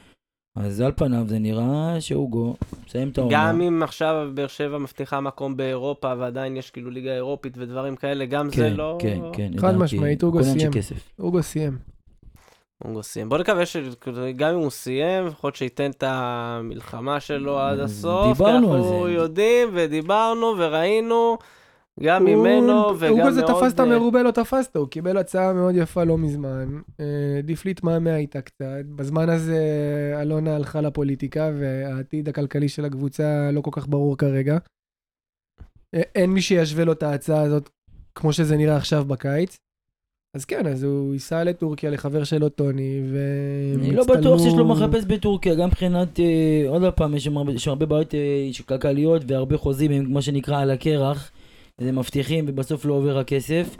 אז על פניו זה נראה שאוגו מסיים את העונה. גם אם עכשיו באר שבע מבטיחה מקום באירופה ועדיין יש כאילו ליגה אירופית ודברים כאלה, גם זה כן, לא... כן, כן. חד לדעתי, משמעית, אוגו סיים. אוגו סיים. הוא סיים. בוא נקווה שגם אם הוא סיים, לפחות שייתן את המלחמה שלו עד אז הסוף. דיברנו על אנחנו זה. יודעים ודיברנו וראינו, גם ממנו הוא- וגם אוגו זה מאוד... תפסת אה, מרובה לא תפסת, הוא קיבל הצעה מאוד יפה לא מזמן. אה, עדיף להתמהמה איתה קצת. בזמן הזה אלונה הלכה לפוליטיקה והעתיד הכלכלי של הקבוצה לא כל כך ברור כרגע. אה, אין מי שישווה לו את ההצעה הזאת כמו שזה נראה עכשיו בקיץ. אז כן, אז הוא ייסע לטורקיה לחבר שלו טוני, והם אני לא בטוח שיש לו מחפש בטורקיה, גם מבחינת, אה, עוד פעם, יש שם הרבה, בעיות אה, כלכליות והרבה חוזים הם מה שנקרא על הקרח, זה מבטיחים ובסוף לא עובר הכסף.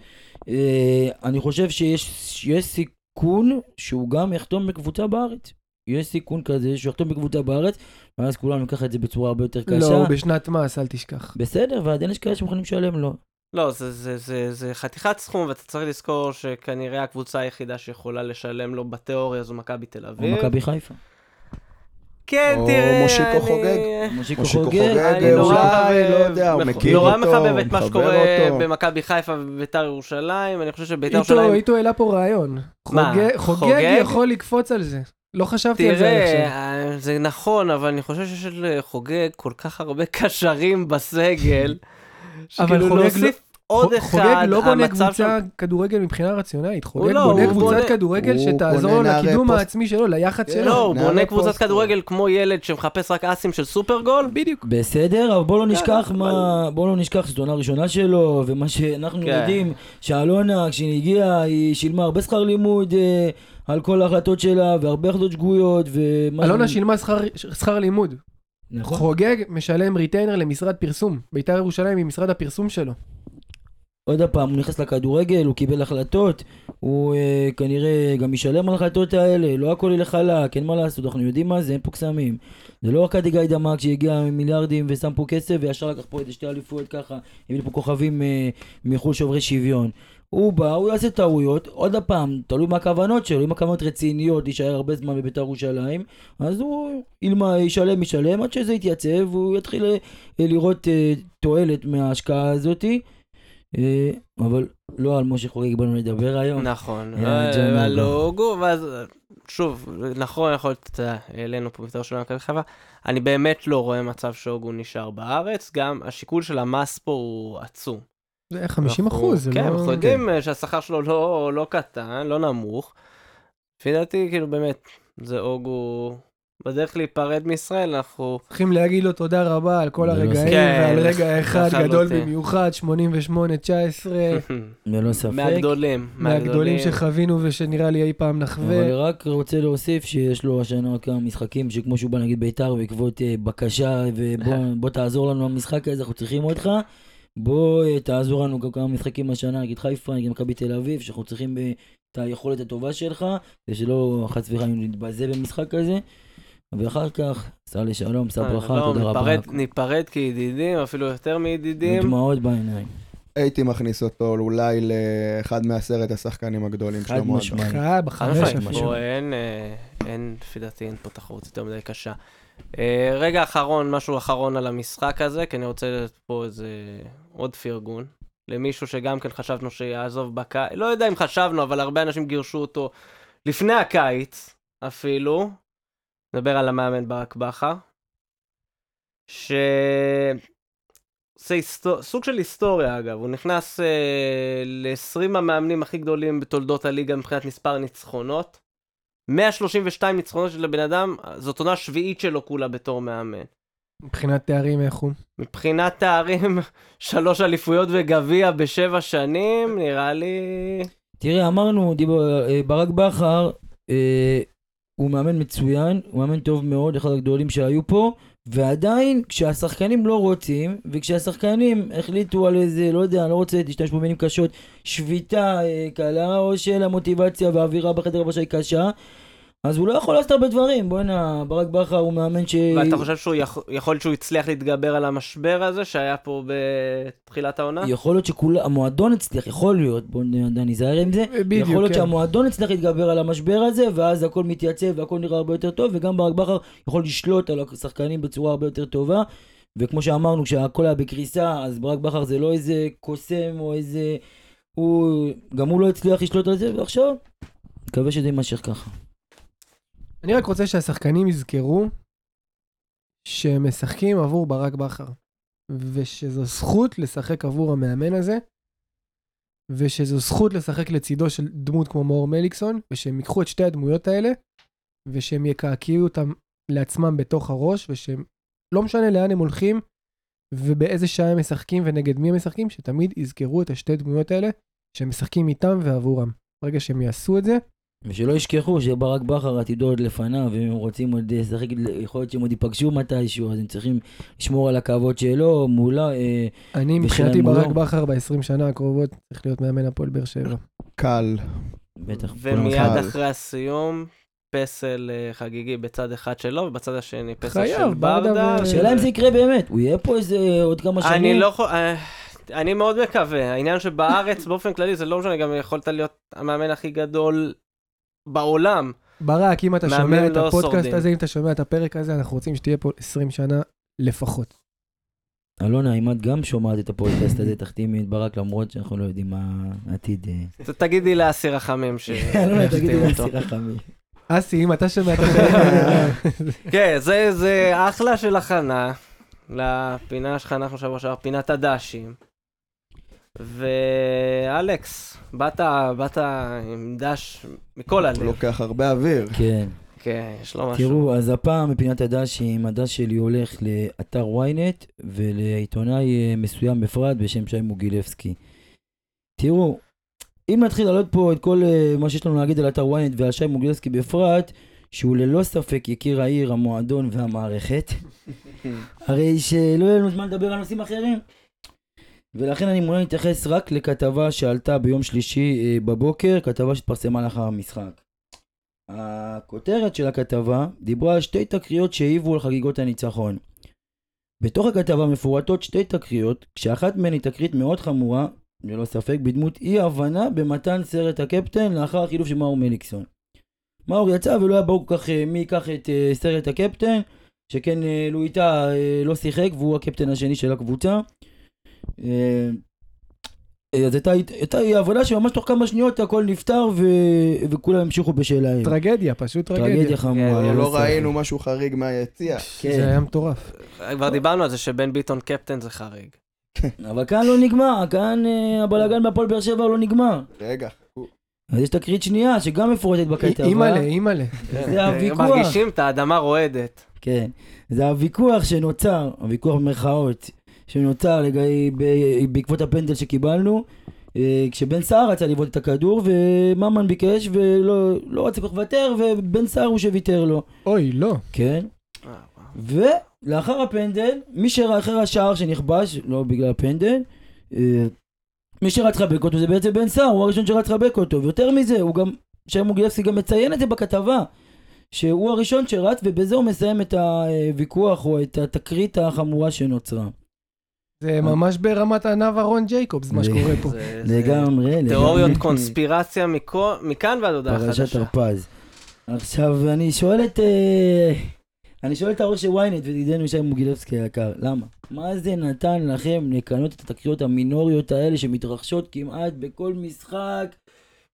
אה, אני חושב שיש יש סיכון שהוא גם יחתום בקבוצה בארץ. יש סיכון כזה שהוא יחתום בקבוצה בארץ, ואז כולנו ניקח את זה בצורה הרבה יותר קשה. לא, הוא בשנת מס, אל תשכח. בסדר, ועדיין יש כאלה שמוכנים לשלם לו. לא, זה, זה, זה, זה חתיכת סכום, ואתה צריך לזכור שכנראה הקבוצה היחידה שיכולה לשלם לו בתיאוריה זו מכבי תל או אביב. מכבי חיפה. כן, או תראה, מושיקו אני... חוגג. מושיקו מושיקו חוגג. חוגג, אני נורא אולי, מחבב- לא יודע, הוא מח- מכיר נורא אותו, מחבב את מה שקורה אותו. במכבי חיפה וביתר ירושלים, אני חושב שביתר איתו, ירושלים... איתו העלה פה רעיון. מה, חוגג- חוגג חוגג? יכול לקפוץ על זה. לא חשבתי על זה עד עכשיו. תראה, אה, זה נכון, אבל אני חושב שיש לחוגג כל כך הרבה קשרים בסגל, שכאילו חוגג לא- להוסיף עוד אחד, חוגג לא בונה קבוצה כדורגל מבחינה רציונלית, חוגג לא, בונה קבוצת בונה- כדורגל שתעזור לו לקידום פוסט- העצמי שלו, ליח"צ שלו. לא, הוא בונה קבוצת פוסטר. כדורגל כמו ילד שמחפש רק אסים של סופרגול. בדיוק. בסדר, אבל בוא לא נשכח אבל- מה, בוא לא נשכח שזו עונה ראשונה שלו, ומה שאנחנו כן. יודעים, שאלונה, כשהיא הגיעה, היא שילמה הרבה שכר לימוד אה, על כל ההחלטות שלה, והרבה החלטות שגויות, ומה... אלונה שילמה שכר לימוד. נכון. חוגג משלם retainer למשרד פרסום. בית"ר ירושלים היא משרד הפרסום שלו. עוד פעם, הוא נכנס לכדורגל, הוא קיבל החלטות, הוא אה, כנראה גם ישלם על ההחלטות האלה, לא הכל ילך חלק, אין מה לעשות, אנחנו יודעים מה זה, אין פה קסמים. זה לא רק אדי גיא דמק שהגיע עם מיליארדים ושם פה כסף וישר לקח פה איזה שתי אליפויות ככה, הביא פה כוכבים אה, מחו"ל שוברי שוויון. הוא בא, הוא יעשה טעויות, עוד פעם, תלוי מה הכוונות שלו, אם הכוונות רציניות, להישאר הרבה זמן בבית"ר ירושלים, אז הוא ילמה, ישלם, ישלם, עד שזה יתייצב, והוא יתחיל אה, לראות אה, תועלת מההשקעה הזאתי. אה, אבל לא על משה חוגג באנו לדבר היום. נכון, ג'ון אה, על אוגו. אוגו, ואז שוב, נכון, יכול להיות, העלינו פה בית"ר ירושלים מכבי חיפה, אני באמת לא רואה מצב שאוגו נשאר בארץ, גם השיקול של המס פה הוא עצום. זה 50 אנחנו- אחוז, זה כן, לא... אנחנו יודעים אה, שהשכר שלו לא, לא קטן, לא נמוך. לפי דעתי, כאילו באמת, זה אוגו בדרך להיפרד מישראל, אנחנו... צריכים להגיד לו תודה רבה על כל לא הרגעים, כן, ועל רגע אחד. גדול במיוחד, 88-19, ללא ספק. מהגדולים, מהגדולים שחווינו ושנראה לי אי פעם אבל נחווה. רק רוצה להוסיף שיש לו השנה עוד כמה משחקים שכמו שהוא בא נגיד בית"ר בעקבות אה, בקשה ובוא בוא תעזור לנו במשחק הזה, אנחנו צריכים אותך. בוא אה, תעזור לנו גם כמה משחקים השנה, נגיד חיפה, נגיד מכבי תל אביב, שאנחנו צריכים אה, את היכולת הטובה שלך, ושלא חס וחלילה נתבזה במשחק כזה. ואחר כך, סע לשלום, סע ברכה, לא, תודה רבה. ניפרד, כידידים, אפילו יותר מידידים. דמעות בעיניים. הייתי מכניס אותו אולי לאחד מעשרת השחקנים הגדולים של חד המועדון. משמעית. חיה בחמש. אפילו. אה, אין, לפי דעתי אין פה תחרות יותר מדי קשה. אה, רגע אחרון, משהו אחרון על המשחק הזה, כי אני רוצה לתת פה איזה עוד פרגון. למישהו שגם כן חשבנו שיעזוב בקיץ, לא יודע אם חשבנו, אבל הרבה אנשים גירשו אותו לפני הקיץ, אפילו. נדבר על המאמן ברק בכר. ש... זה היסטור... סוג של היסטוריה אגב, הוא נכנס אה, ל-20 המאמנים הכי גדולים בתולדות הליגה מבחינת מספר ניצחונות. 132 ניצחונות של הבן אדם, זאת עונה שביעית שלו כולה בתור מאמן. מבחינת תארים איך הוא. מבחינת תארים, שלוש אליפויות וגביע בשבע שנים, נראה לי... תראה, אמרנו, דיבר, אה, ברק בכר, אה, הוא מאמן מצוין, הוא מאמן טוב מאוד, אחד הגדולים שהיו פה, ועדיין, כשהשחקנים לא רוצים, וכשהשחקנים החליטו על איזה, לא יודע, אני לא רוצה להשתמש במילים קשות, שביתה אה, קלה, או שלמוטיבציה והאווירה בחדר הבשה היא קשה, אז הוא לא יכול לעשות הרבה דברים. בוא'נה, ברק בכר הוא מאמן ש... ואתה חושב שהוא יכול, יכול שהוא הצליח להתגבר על המשבר הזה שהיה פה בתחילת העונה? יכול להיות שכולם, המועדון הצליח, יכול להיות, בוא ניזהר עם זה, בדיוק, יכול להיות כן. שהמועדון הצליח להתגבר על המשבר הזה, ואז הכל מתייצב והכל נראה הרבה יותר טוב, וגם ברק בכר יכול לשלוט על השחקנים בצורה הרבה יותר טובה. וכמו שאמרנו, כשהכל היה בקריסה, אז ברק בכר זה לא איזה קוסם או איזה... הוא... גם הוא לא הצליח לשלוט על זה, ועכשיו, מקווה שזה יימשך ככה. אני רק רוצה שהשחקנים יזכרו שהם משחקים עבור ברק בכר, ושזו זכות לשחק עבור המאמן הזה, ושזו זכות לשחק לצידו של דמות כמו מאור מליקסון, ושהם ייקחו את שתי הדמויות האלה, ושהם יקעקעו אותם לעצמם בתוך הראש, ושהם, לא משנה לאן הם הולכים, ובאיזה שעה הם משחקים ונגד מי הם משחקים, שתמיד יזכרו את השתי דמויות האלה, שהם משחקים איתם ועבורם. ברגע שהם יעשו את זה, ושלא ישכחו שברק בכר עתידו עוד לפניו, ואם הם רוצים עוד לשחק, יכול להיות שהם עוד ייפגשו מתישהו, אז הם צריכים לשמור על הכבוד שלו, מולה, אה, אני מבחינתי. ברק בכר ב-20 שנה הקרובות צריך להיות מאמן הפועל באר שבע. קל. בטח. ומיד. אחרי הסיום, פסל אה, חגיגי בצד אחד שלו, ובצד השני פסל של ברדה השאלה אם זה יקרה באמת, הוא יהיה פה איזה עוד כמה שנים. אני לא יכול... אה, אני מאוד מקווה. העניין שבארץ, באופן כללי, זה לא משנה, גם יכולת להיות המאמן הכי גדול בעולם. ברק, אם אתה שומע את לא הפודקאסט. הזה, אם אתה שומע את הפרק הזה, אנחנו רוצים שתהיה פה 20 שנה לפחות. אלונה, אם את גם שומעת את הפודקאסט הזה, תחתימי את ברק, למרות שאנחנו לא יודעים מה העתיד. אה. תגידי לאסי רחמים ש... אלונה, תגידי. סירה חמי. אסי, אם אתה שומע את הפרק הזה, כן, זה, זה אחלה של הכנה לפינה שלך, אנחנו שבוע שעבר, פינת הדשים. ואלכס, באת, באת עם דש מכל הוא הלב. לוקח הרבה אוויר. כן. כן, יש לו משהו. תראו, אז הפעם מפינת הדשים, הדש שלי הולך לאתר ynet ולעיתונאי אה, מסוים בפרט בשם שי מוגילבסקי. תראו, אם נתחיל להעלות פה את כל אה, מה שיש לנו להגיד על אתר ynet ועל שי מוגילבסקי בפרט, שהוא ללא ספק יקיר העיר, המועדון והמערכת, הרי שלא יהיה לנו זמן לדבר על נושאים אחרים. ולכן אני מעוניין להתייחס רק לכתבה שעלתה ביום שלישי אה, בבוקר, כתבה שהתפרסמה לאחר המשחק. הכותרת של הכתבה דיברה על שתי תקריות שהעיבו על חגיגות הניצחון. בתוך הכתבה מפורטות שתי תקריות, כשאחת מהן היא תקרית מאוד חמורה, ללא ספק, בדמות אי הבנה במתן סרט הקפטן לאחר החילוף של מאור מליקסון. מאור יצא ולא היה ברור כל כך אה, מי ייקח את אה, סרט הקפטן, שכן לואיטה לא שיחק והוא הקפטן השני של הקבוצה. אה, אז הייתה, הייתה עבודה שממש תוך כמה שניות הכל נפתר ו... וכולם המשיכו בשלהם. טרגדיה, פשוט טרגדיה טרגדיה. חמורה. כן, לא ספק. ראינו משהו חריג מהיציע. כן. זה היה מטורף. כבר דיברנו על זה שבן ביטון קפטן זה חריג. אבל כאן לא נגמר, כאן אה, הבלאגן בהפועל באר שבע לא נגמר. רגע, אז יש תקרית שנייה שגם מפורטת בכתבה. אימא'לה, אימא'לה. זה הוויכוח. מרגישים את האדמה רועדת. כן. זה הוויכוח שנוצר, הוויכוח במרכאות, שנוצר לגבי, ב- בעקבות הפנדל שקיבלנו, אה, כשבן סער רצה לבעוט את הכדור וממן ביקש ולא לא רצה כל כך לוותר ובן סער הוא שוויתר לו. אוי, לא. כן. ולאחר הפנדל, מי שאחר השער שנכבש, לא בגלל הפנדל, אה, מי שרץ לחבק אותו זה בעצם בן סער, הוא הראשון שרץ לחבק אותו, ויותר מזה, הוא גם, שי מוגילבסקי גם מציין את זה בכתבה, שהוא הראשון שרץ, ובזה הוא מסיים את הוויכוח או את התקרית החמורה שנוצרה. זה ממש ברמת ענב אהרון ג'ייקובס, מה שקורה פה. לגמרי, תיאוריות. קונספירציה מכאן ועד הודעה פרשת חדשה. הרפז. עכשיו, אני שואל את... אה, אני שואל את העורך של ynet וידידנו ישי מוגילבסקי היקר, למה? מה זה נתן לכם לקנות את התקריות המינוריות האלה שמתרחשות כמעט בכל משחק,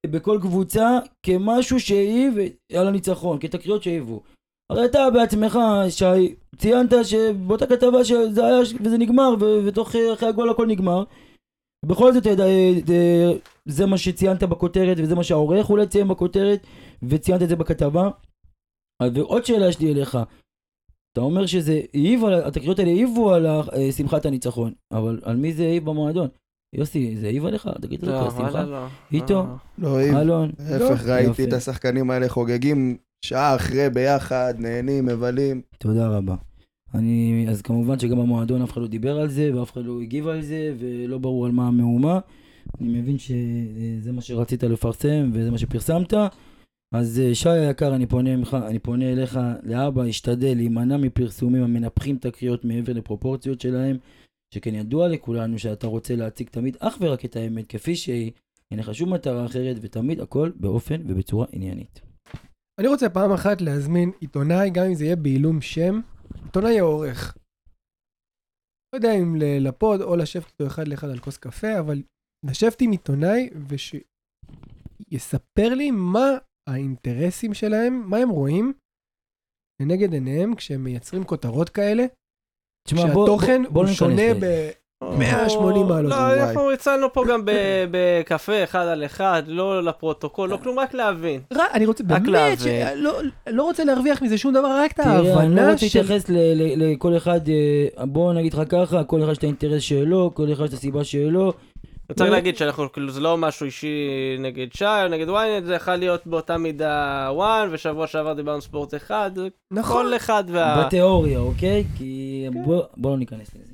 בכל קבוצה, כמשהו שהעיב על הניצחון, כתקריות שהעיבו? הרי אתה בעצמך, שי, ציינת שבאותה כתבה שזה היה, וזה נגמר, ותוך אה, אחרי הגול הכל נגמר. בכל זאת, אה, אה, זה מה שציינת בכותרת, וזה מה שהעורך אולי ציין בכותרת, וציינת את זה בכתבה. אז ועוד שאלה יש לי אליך. אתה אומר שזה העיב על, התקריות האלה העיבו על שמחת הניצחון, אבל על מי זה העיב במועדון? יוסי, זה העיב עליך? תגיד לא, לי, השמחה? וואלה, לא. איתו? לא. לא, אם אלון? להפך, ראיתי. את השחקנים האלה חוגגים שעה אחרי ביחד, נהנים, מבלים. תודה רבה. אני, אז כמובן שגם במועדון אף אחד לא דיבר על זה, ואף אחד לא הגיב על זה, ולא ברור על מה המהומה. אני מבין שזה מה שרצית לפרסם, וזה מה שפרסמת. אז אה, שי היקר, אני פונה, ממך, אני פונה אליך, לאבא, השתדל להימנע מפרסומים המנפחים את הקריאות מעבר לפרופורציות שלהם, שכן ידוע לכולנו שאתה רוצה להציג תמיד אך ורק את האמת כפי שהיא, אין לך שום מטרה אחרת, ותמיד הכל באופן ובצורה עניינית. אני רוצה פעם אחת להזמין עיתונאי, גם אם זה יהיה בעילום שם, עיתונאי העורך. לא יודע אם לפוד או לשבת איתו אחד לאחד על כוס קפה, אבל לשבת עם עיתונאי ושיספר לי מה האינטרסים שלהם, מה הם רואים לנגד עיניהם כשהם מייצרים כותרות כאלה, תשמע, בוא- כשהתוכן בוא- בוא הוא שונה ב... לזה. 180 מעלות, לא. אנחנו הצענו פה גם ב- בקפה אחד על אחד, לא לפרוטוקול, לא כלום, רק להבין. אני רוצה, באמת. שלא- לא רוצה להרוויח מזה שום דבר, רק את תראה, אני לא ההבנה רוצה של... להתייחס ל- ל- לכל אחד, אה, בוא נגיד לך ככה, כל אחד יש את האינטרס שלו, כל אחד יש את הסיבה שלו. צריך לא. להגיד שאנחנו, כאילו, זה לא משהו אישי נגד שי או נגד ynet, זה יכול להיות באותה מידה וואן, ושבוע שעבר דיברנו ספורט אחד, נכון. כל אחד וה... בתיאוריה, אוקיי? כי בוא בוא לא ניכנס לזה.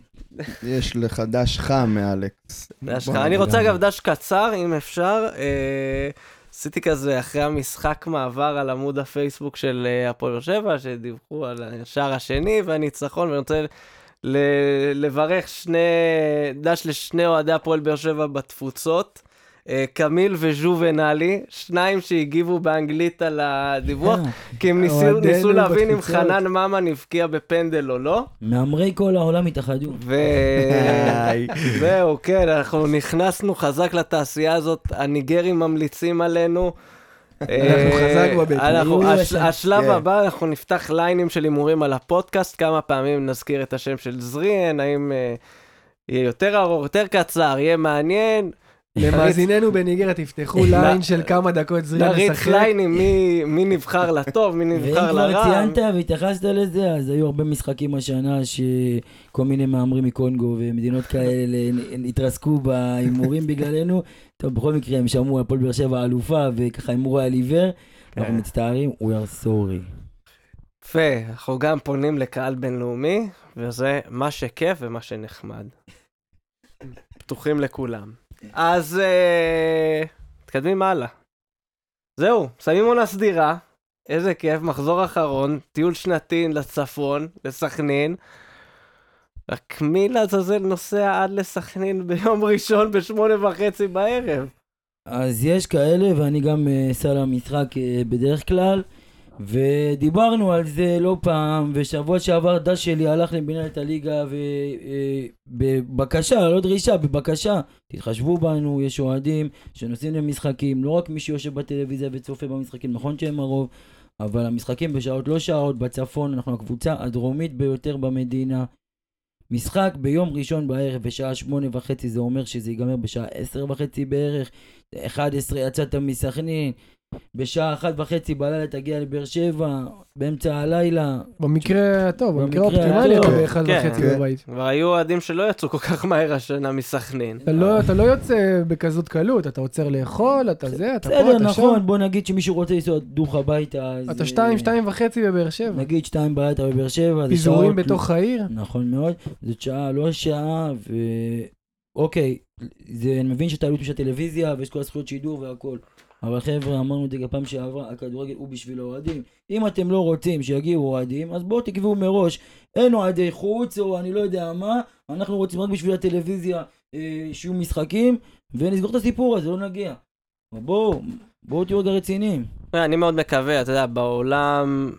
יש לך דש חם מאלכס. דש לך. אני. רוצה אגב דש קצר, אם אפשר. אה, עשיתי כזה אחרי המשחק מעבר על עמוד הפייסבוק של אה, הפועל באר שבע, שדיווחו על השער השני והניצחון, ואני רוצה לברך שני, דש לשני אוהדי הפועל באר שבע בתפוצות. אה, קמיל וז'ובנלי, שניים שהגיבו באנגלית על הדיווח, אה, כי הם ניסו, ניסו להבין אם. חנן ממן הבקיע בפנדל או לא. מהמרי כל העולם התאחדו. ו... זהו, כן, אנחנו נכנסנו חזק לתעשייה הזאת, הניגרים ממליצים עלינו. אנחנו אה, חזק בבטן. הש- יש- השלב כן. הבא, אנחנו נפתח ליינים של הימורים על הפודקאסט, כמה פעמים נזכיר את השם של זריאן, האם יהיה יותר ארוך, יותר קצר, יהיה מעניין. למאזיננו בניגריה תפתחו ליין של כמה דקות זריע נריץ משחק. ליינים מי- מי נבחר לטוב, מי ואם נבחר כבר לרע. ציינת והתייחסת לזה, אז היו הרבה משחקים השנה שכל מיני מהמרים מקונגו ומדינות כאלה התרסקו בהימורים בגללנו. טוב, בכל מקרה הם שמעו הפועל באר שבע אלופה וככה הימרו על עיוור. אנחנו כן. מצטערים, we are sorry. יפה, אנחנו גם פונים לקהל בינלאומי, וזה מה שכיף ומה שנחמד. פתוחים לכולם. אז אה, מתקדמים הלאה. זהו, שמים עונה סדירה, איזה כיף, מחזור אחרון, טיול שנתי לצפון, לסכנין. רק מי לעזאזל נוסע עד לסכנין ביום ראשון בשמונה וחצי בערב? אז יש כאלה, ואני גם אסע למשחק אה, בדרך כלל, ודיברנו על זה לא פעם, ושבוע שעבר דש שלי הלך למנהלת הליגה, ובבקשה, לא דרישה, בבקשה, תתחשבו בנו, יש אוהדים שנוסעים למשחקים, לא רק מי שיושב בטלוויזיה וצופה במשחקים, נכון שהם הרוב, אבל המשחקים בשעות לא שעות, בצפון, אנחנו הקבוצה הדרומית ביותר במדינה. משחק ביום ראשון בערב בשעה שמונה וחצי, זה אומר שזה ייגמר בשעה עשר וחצי בערך. 11 יצאת מסכנין, בשעה אחת וחצי בלילה תגיע לבאר שבע, באמצע הלילה. במקרה הטוב, במקרה האופטימלי. אתה באחד כן. וחצי כן. בבית. כבר היו אוהדים שלא יצאו כל כך מהר השנה מסכנין. אתה לא- אתה לא יוצא בכזאת קלות, אתה עוצר לאכול, אתה זה, אתה פה, בסדר, אתה שם. נכון, בוא נגיד שמישהו רוצה לנסוע דוך הביתה, אז... אתה אה, שתיים, שתיים וחצי בבאר שבע. נגיד שתיים בלילה בבאר שבע, פיזורים בתוך העיר. נכון מאוד, זאת שעה, לא שעה, ו... אוקיי, זה, אני מבין שאתה עלות של הטלוויזיה ויש כל הזכויות שידור והכל. אבל חבר'ה, אמרנו את זה גם פעם שעברה, הכדורגל הוא בשביל האוהדים. אם אתם לא רוצים שיגיעו אוהדים, אז בואו תקבעו מראש. אין אוהדי חוץ, או אני לא יודע מה, אנחנו רוצים רק בשביל הטלוויזיה אה, שיהיו משחקים, ונסגור את הסיפור הזה, לא נגיע. בואו, בואו תהיו רגע רציניים. אני מאוד מקווה, אתה יודע, בעולם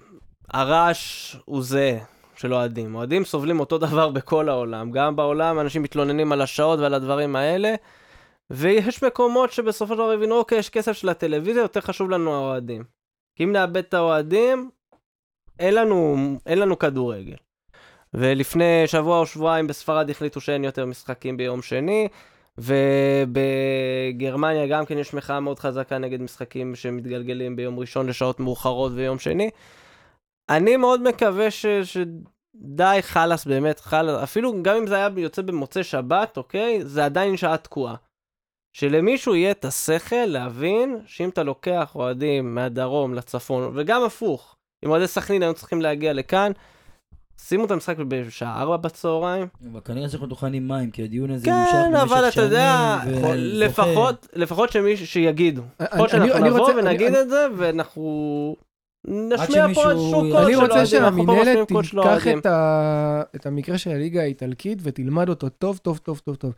הרעש הוא זהה של אוהדים. אוהדים סובלים אותו דבר בכל העולם. גם בעולם אנשים מתלוננים על השעות ועל הדברים האלה, ויש מקומות שבסופו של דבר הבינו, אוקיי, יש כסף של הטלוויזיה, יותר חשוב לנו האוהדים. כי אם נאבד את האוהדים, אין לנו, אין לנו כדורגל. ולפני שבוע או שבועיים בספרד החליטו שאין יותר משחקים ביום שני, ובגרמניה גם כן יש מחאה מאוד חזקה נגד משחקים שמתגלגלים ביום ראשון לשעות מאוחרות ויום שני. אני מאוד מקווה ש... שדי חלאס באמת, חלאס, אפילו גם אם זה היה יוצא במוצאי שבת, אוקיי? זה עדיין שעה תקועה. שלמישהו יהיה את השכל להבין שאם אתה לוקח אוהדים מהדרום לצפון, וגם הפוך, אם אוהדי סכנין היו צריכים להגיע לכאן, שימו את המשחק בשעה 4 בצהריים. אבל כנראה שאנחנו טוחנים מים, כי הדיון הזה כן, נמשך אבל במשך אתה יודע, שנים, ו- לפחות, לפחות שמישהו שיגידו. לפחות אני- שאנחנו אני נבוא רוצה- ונגיד אני- את זה, ואנחנו נשמיע פה איזשהו קול אני של רוצה אוהדים, פה משמיעים שהמינהלת תיקח. את המקרה של הליגה האיטלקית ותלמד אותו טוב, טוב, טוב, טוב, טוב.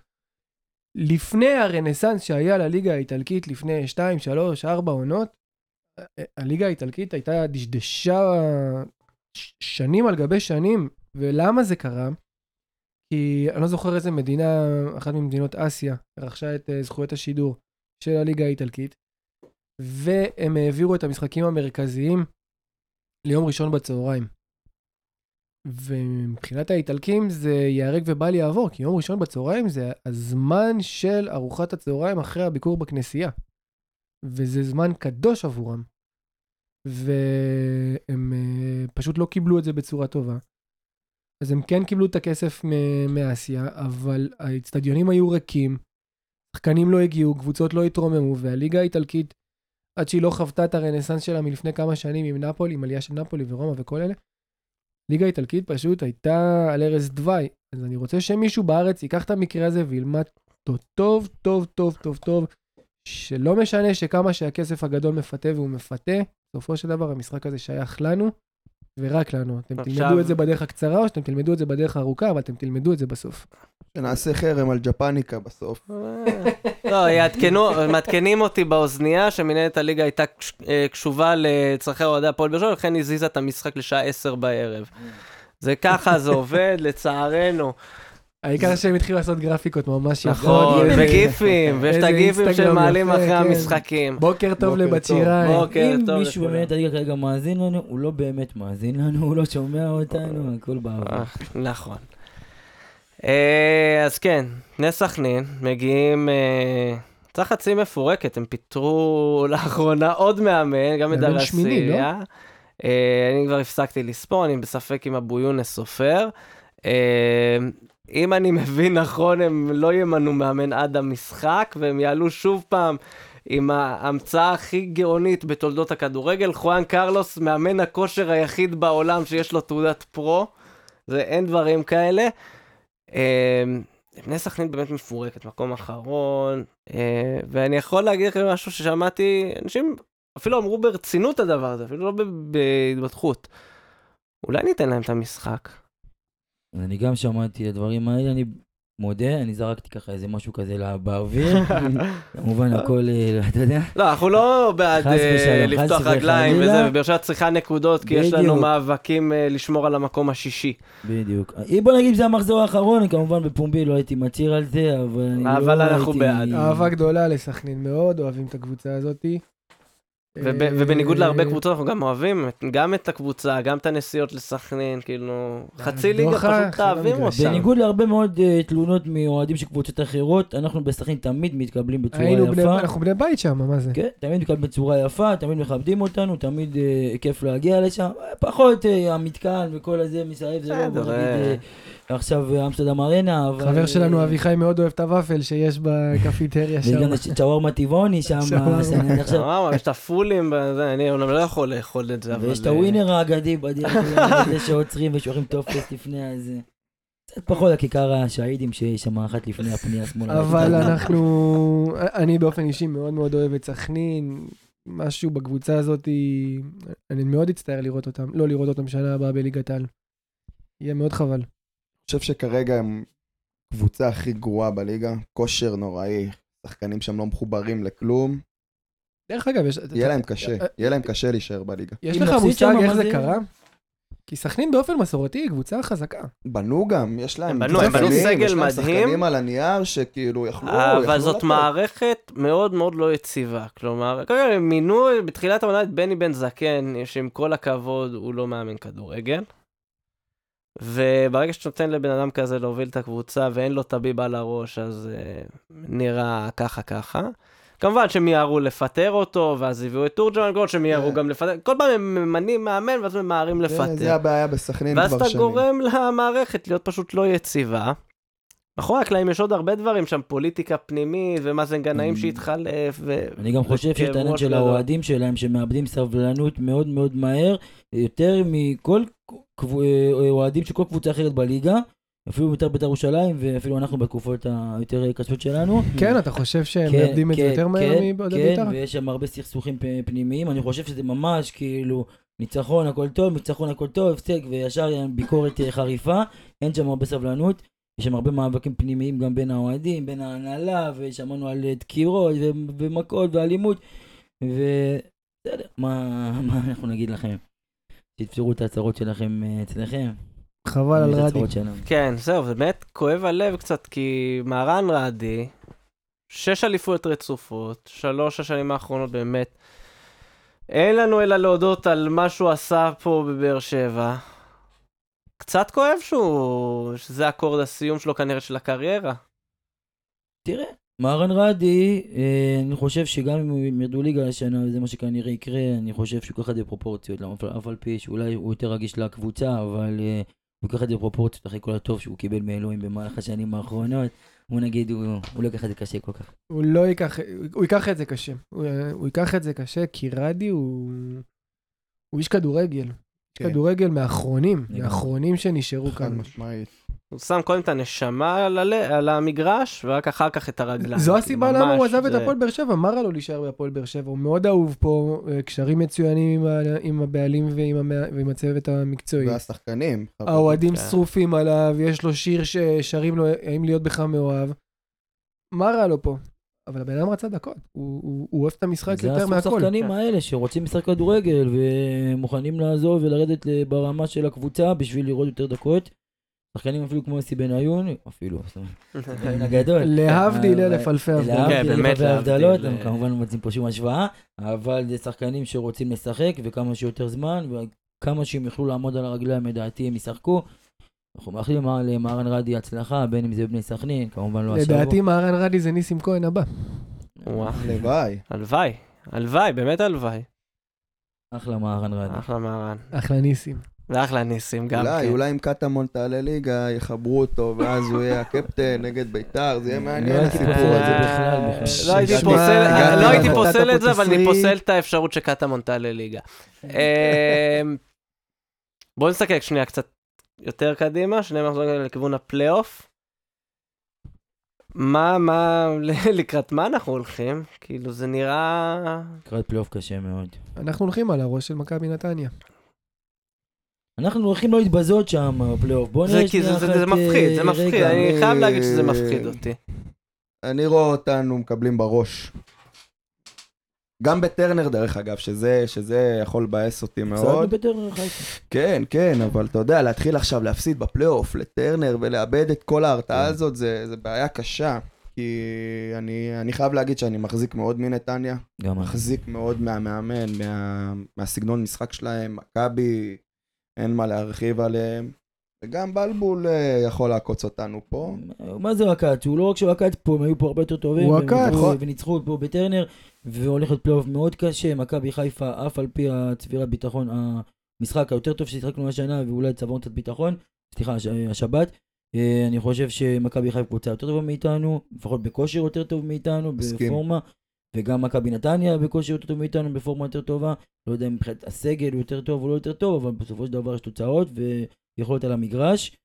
לפני הרנסאנס שהיה לליגה האיטלקית לפני 2, 3, 4 עונות, ה- הליגה האיטלקית הייתה דשדשה שנים על גבי שנים, ולמה זה קרה? כי אני לא זוכר איזה מדינה, אחת ממדינות אסיה, רכשה את אה, זכויות השידור של הליגה האיטלקית, והם העבירו את המשחקים המרכזיים ליום ראשון בצהריים. ומבחינת האיטלקים זה ייהרג ובל יעבור, כי יום ראשון בצהריים זה הזמן של ארוחת הצהריים אחרי הביקור בכנסייה. וזה זמן קדוש עבורם. והם אה, פשוט לא קיבלו את זה בצורה טובה. אז הם כן קיבלו את הכסף מאסיה, אבל האצטדיונים היו ריקים, שחקנים לא הגיעו, קבוצות לא התרוממו, והליגה האיטלקית, עד שהיא לא חוותה את הרנסאנס שלה מלפני כמה שנים עם נפולי, עם עלייה של נפולי ורומא וכל אלה, ליגה איטלקית פשוט הייתה על ערש דווי. אז אני רוצה שמישהו בארץ ייקח את המקרה הזה וילמד אותו טוב, טוב, טוב, טוב, טוב, שלא משנה שכמה שהכסף הגדול מפתה והוא מפתה, בסופו של דבר המשחק הזה שייך לנו, ורק לנו. אתם עכשיו- תלמדו את זה בדרך הקצרה, או שאתם תלמדו את זה בדרך הארוכה, אבל אתם תלמדו את זה בסוף. שנעשה חרם על ג'פניקה בסוף. לא, יעדכנו, מעדכנים אותי באוזנייה שמנהלת הליגה הייתה אה, קשובה לצרכי אוהדי הפועל באר שבע, לכן הזיזה את המשחק לשעה 10 בערב. זה ככה זה עובד, לצערנו. העיקר שהם התחילו לעשות גרפיקות ממש יפות. נכון, וגיפים, ויש את הגיפים שמעלים יפה, אחרי. המשחקים. בוקר טוב לבת. שיראי. בוקר אם טוב מישהו לכולם. במנהלת הליגה כרגע מאזין לנו, הוא לא באמת מאזין לנו, הוא לא שומע אותנו, הכל בעבר. אה, נכון. אה, אז כן, בני סכנין מגיעים, אה, יצאה חצי מפורקת, הם פיטרו לאחרונה עוד מאמן, גם את שמיני, לא? דרסיה. אה, אני כבר הפסקתי לספור, אני בספק אם אבו יונס סופר. אה, אם אני מבין נכון, הם לא ימנו מאמן עד המשחק, והם יעלו שוב פעם עם ההמצאה הכי גאונית בתולדות הכדורגל. חואן קרלוס, מאמן הכושר היחיד בעולם שיש לו תעודת פרו. זה אין דברים כאלה. בני סכנין באמת מפורקת, מקום אחרון, אה, ואני יכול להגיד לכם משהו ששמעתי, אנשים אפילו אמרו ברצינות את הדבר הזה, אפילו לא ב- בהתבדחות. אולי ניתן להם את המשחק. אני גם שמעתי את הדברים האלה, אני מודה, אני זרקתי ככה איזה משהו כזה באוויר. כמובן הכל, אה, אתה יודע, לא, אנחנו לא בעד אה, לפתוח רגליים וחלילה. וזה, ובאר שבע צריכה נקודות, כי יש לנו. מאבקים אה, לשמור על המקום השישי. בדיוק. בוא נגיד שזה המחזור האחרון, כמובן בפומבי לא הייתי מצהיר על זה, אבל אני לא אבל אנחנו בעד. אהבה גדולה לסכנין מאוד, אוהבים את הקבוצה הזאתי. וב- אה, ובניגוד להרבה קבוצות, אנחנו גם אוהבים גם את הקבוצה, גם את הנסיעות לסכנין, כאילו, חצי ליגה פשוט תאהבים. אותם. בניגוד להרבה מאוד אה, תלונות מאוהדים של קבוצות אחרות, אנחנו בסכנין תמיד מתקבלים בצורה היינו בני, יפה. אנחנו בני בית שם, מה זה? כן, תמיד מתקבלים בצורה יפה, תמיד מכבדים אותנו, תמיד אה, כיף להגיע לשם. אה, פחות אה, המתקן וכל הזה מסביב, זה לא עכשיו אה, אמסטרדם ארנה, אבל... חבר שלנו אה, אביחי מאוד אוהב את הוואפל שיש בקפיטריה שם. וגם יש שווארמה טבעוני שם. וואו, יש את הפולים, אני אומנם לא יכול לאכול את זה, אבל... ויש את הווינר האגדי בדרך כלל, זה שעוצרים ושולחים טופס לפני הזה. קצת פחות הכיכר השהידים שיש שם אחת לפני הפנייה שמאלה. אבל אנחנו, אני באופן אישי מאוד מאוד אוהב את סכנין. משהו בקבוצה הזאת, אני מאוד אצטער לראות אותם, לא לראות אותם שנה הבאה בליגת העל. יהיה מאוד חבל. חושב שכרגע הם קבוצה הכי גרועה בליגה, כושר נוראי, שחקנים שם לא מחוברים לכלום, דרך אגב, יש... יהיה להם קשה, יהיה להם קשה להישאר בליגה. יש לך מושג איך זה קרה? כי סכנין באופן מסורתי היא קבוצה חזקה. בנו גם, יש להם הם בנו, הם בנו סגל יש להם מדהים. שחקנים על הנייר שכאילו יכלו, אבל יכלו זאת. מערכת מאוד מאוד לא יציבה. כלומר, הם מינו בתחילת העונה את בני בן זקן, שעם כל הכבוד הוא לא מאמן כדורגל. וברגע שאתה נותן לבן אדם כזה להוביל את הקבוצה ואין לו טביב על הראש, אז uh, נראה ככה ככה. כמובן שהם מיהרו לפטר אותו, ואז הביאו את תורג'מן גול, שהם מיהרו כן. גם לפטר, כל פעם הם ממנים מאמן ואז ממהרים זה- זה לפטר. הבעיה בסכנין ואז כבר אתה שנים. גורם למערכת להיות פשוט לא יציבה. מאחורי הקלעים יש עוד הרבה דברים שם, פוליטיקה פנימית, ומאזן גנאים Mm. שהתחלף, ו... אני גם חושב שיש את העניין של. האוהדים שלהם שמאבדים סבלנות מאוד מאוד מהר, יותר מכל אוהדים של כל קבוצה אחרת בליגה, אפילו בית"ר בית"ר ירושלים, ואפילו אנחנו בתקופות היותר קשות שלנו. כן, אתה חושב שהם כן, מאבדים את זה כן, יותר מהר כן, כן, בית"ר? ויש שם הרבה סכסוכים פנימיים, אני חושב שזה ממש כאילו ניצחון הכל טוב, ניצחון הכל טוב, הפסק, וישר ביקורת אה, חריפה, אין שם הרבה סבלנות, יש שם הרבה מאבקים פנימיים גם בין האוהדים, בין ההנהלה, ושמענו על אה, דקירות ו- ומכות ואלימות, ובסדר, מה, מה אנחנו נגיד לכם? תתפרו את ההצהרות שלכם אה, אצלכם. חבל על רדי. כן, זהו, באמת כואב הלב קצת, כי מהרן רדי, שש אליפויות רצופות, שלוש השנים האחרונות באמת. אין לנו אלא להודות על מה שהוא עשה פה בבאר שבע. קצת כואב שהוא, שזה אקורד הסיום שלו כנראה של הקריירה. תראה, מהרן רדי, אה, אני חושב שגם אם הם ירדו ליגה השנה, וזה מה שכנראה יקרה, אני חושב שהוא ייקח את זה בפרופורציות, אף על פי שאולי הוא יותר רגיש לקבוצה, אבל אה, הוא ייקח את זה בפרופורציות אחרי כל הטוב שהוא קיבל מאלוהים במהלך השנים האחרונות. בוא נגיד, הוא, הוא לא ייקח את זה קשה כל כך. הוא לא ייקח, הוא ייקח את זה קשה. הוא, הוא ייקח את זה קשה, כי רדי הוא... הוא איש כדורגל. איש כן. כדורגל מהאחרונים, לגמרי. מהאחרונים שנשארו חד כאן. משמעית. הוא שם קודם את הנשמה על, הל... על המגרש, ורק אחר כך את הרגליים. זו כאילו, הסיבה למה הוא עזב את זה- הפועל באר שבע, מה רע לו להישאר בהפועל באר שבע? הוא מאוד אהוב פה, אה, קשרים מצוינים עם ה- עם הבעלים ועם המא- ועם הצוות המקצועי. והשחקנים. האוהדים כן. שרופים עליו, יש לו שיר ששרים לו, האם להיות בך מאוהב. מה רע לו פה? אבל הבן אדם רצה דקות, הוא, הוא, הוא אוהב את המשחק זה יותר הסוג מהכל. שחקנים האלה שרוצים לשחק כדורגל ומוכנים לעזוב ולרדת ברמה של הקבוצה בשביל לראות יותר דקות. שחקנים אפילו כמו יוסי בניון, אפילו, זאת אומרת, הבן הגדול. להבדיל אלף אלפי הבדלות. כן, להבדיל אלף הבדלות, אה. כמובן לא מוצאים פה שום השוואה, אבל זה שחקנים שרוצים לשחק וכמה שיותר זמן, וכמה שהם יוכלו לעמוד על הרגליים לדעתי הם ישחקו. אנחנו מאחלים למהר- למהרן רדי הצלחה, בין אם זה בני סכנין, כמובן לא השבוע. לדעתי מהרן רדי זה ניסים כהן הבא. וואו, הלוואי. הלוואי, הלוואי, באמת הלוואי. אחלה מהרן רדי. אחלה מהרן. אחלה ניסים. ואחלה ניסים גם אולי, כן. אולי אם קטמון תעלה ליגה, יחברו אותו, ואז הוא יהיה הקפטן נגד ביתר, זה יהיה מעניין לא הייתי הסיפור הזה. זה בכלל, בכלל. לא הייתי פוסל- הגעתי לא הייתי פוסל את זה, אבל אני. פוסל את האפשרות שקטמון תעלה ליגה. אמ, בואו נסתכל שנייה קצת יותר קדימה, שני מחזורים לכיוון הפלייאוף. מה, מה, לקראת מה אנחנו הולכים? כאילו זה נראה... לקראת פלייאוף קשה מאוד. אנחנו הולכים על הראש של מכבי נתניה. אנחנו הולכים לא להתבזות שם בפלייאוף. בוא נראה שנייה אחת, זה מפחיד, זה אה, מפחיד. אני אה, חייב להגיד שזה מפחיד אותי. אני רואה אותנו מקבלים בראש. גם בטרנר דרך אגב, שזה, שזה יכול לבאס אותי מאוד. בטרנר חיפה. כן, כן, אבל אתה יודע, להתחיל עכשיו להפסיד בפלייאוף לטרנר ולאבד את כל ההרתעה כן. הזאת, זה, זה בעיה קשה. כי אני, אני חייב להגיד שאני מחזיק מאוד מנתניה, גם אני. מחזיק מאוד מהמאמן, מה, מהסגנון משחק שלהם, מכבי, אין מה להרחיב עליהם. וגם בלבול אה, יכול לעקוץ אותנו פה. מה זה עקץ? הוא לא רק עקץ פה, הם היו פה הרבה יותר טובים. הוא. ניצחו- נכון. וניצחו פה בטרנר, והולך להיות פלייאוף מאוד קשה. מכבי חיפה, אף על פי הצבירת ביטחון, המשחק היותר טוב ששיחקנו השנה, ואולי צברנו קצת ביטחון, סליחה, הש- השבת. אה, אני חושב שמכבי חיפה קבוצה יותר טובה מאיתנו, לפחות בכושר יותר טוב מאיתנו. בפורמה. וגם מכבי נתניה בכושר יותר טוב מאיתנו, בפורמה יותר טובה. לא יודע אם מבחינת הסגל הוא יותר טוב או לא יותר טוב, אבל בסופו של דבר יש תוצאות ויכולת על המגרש.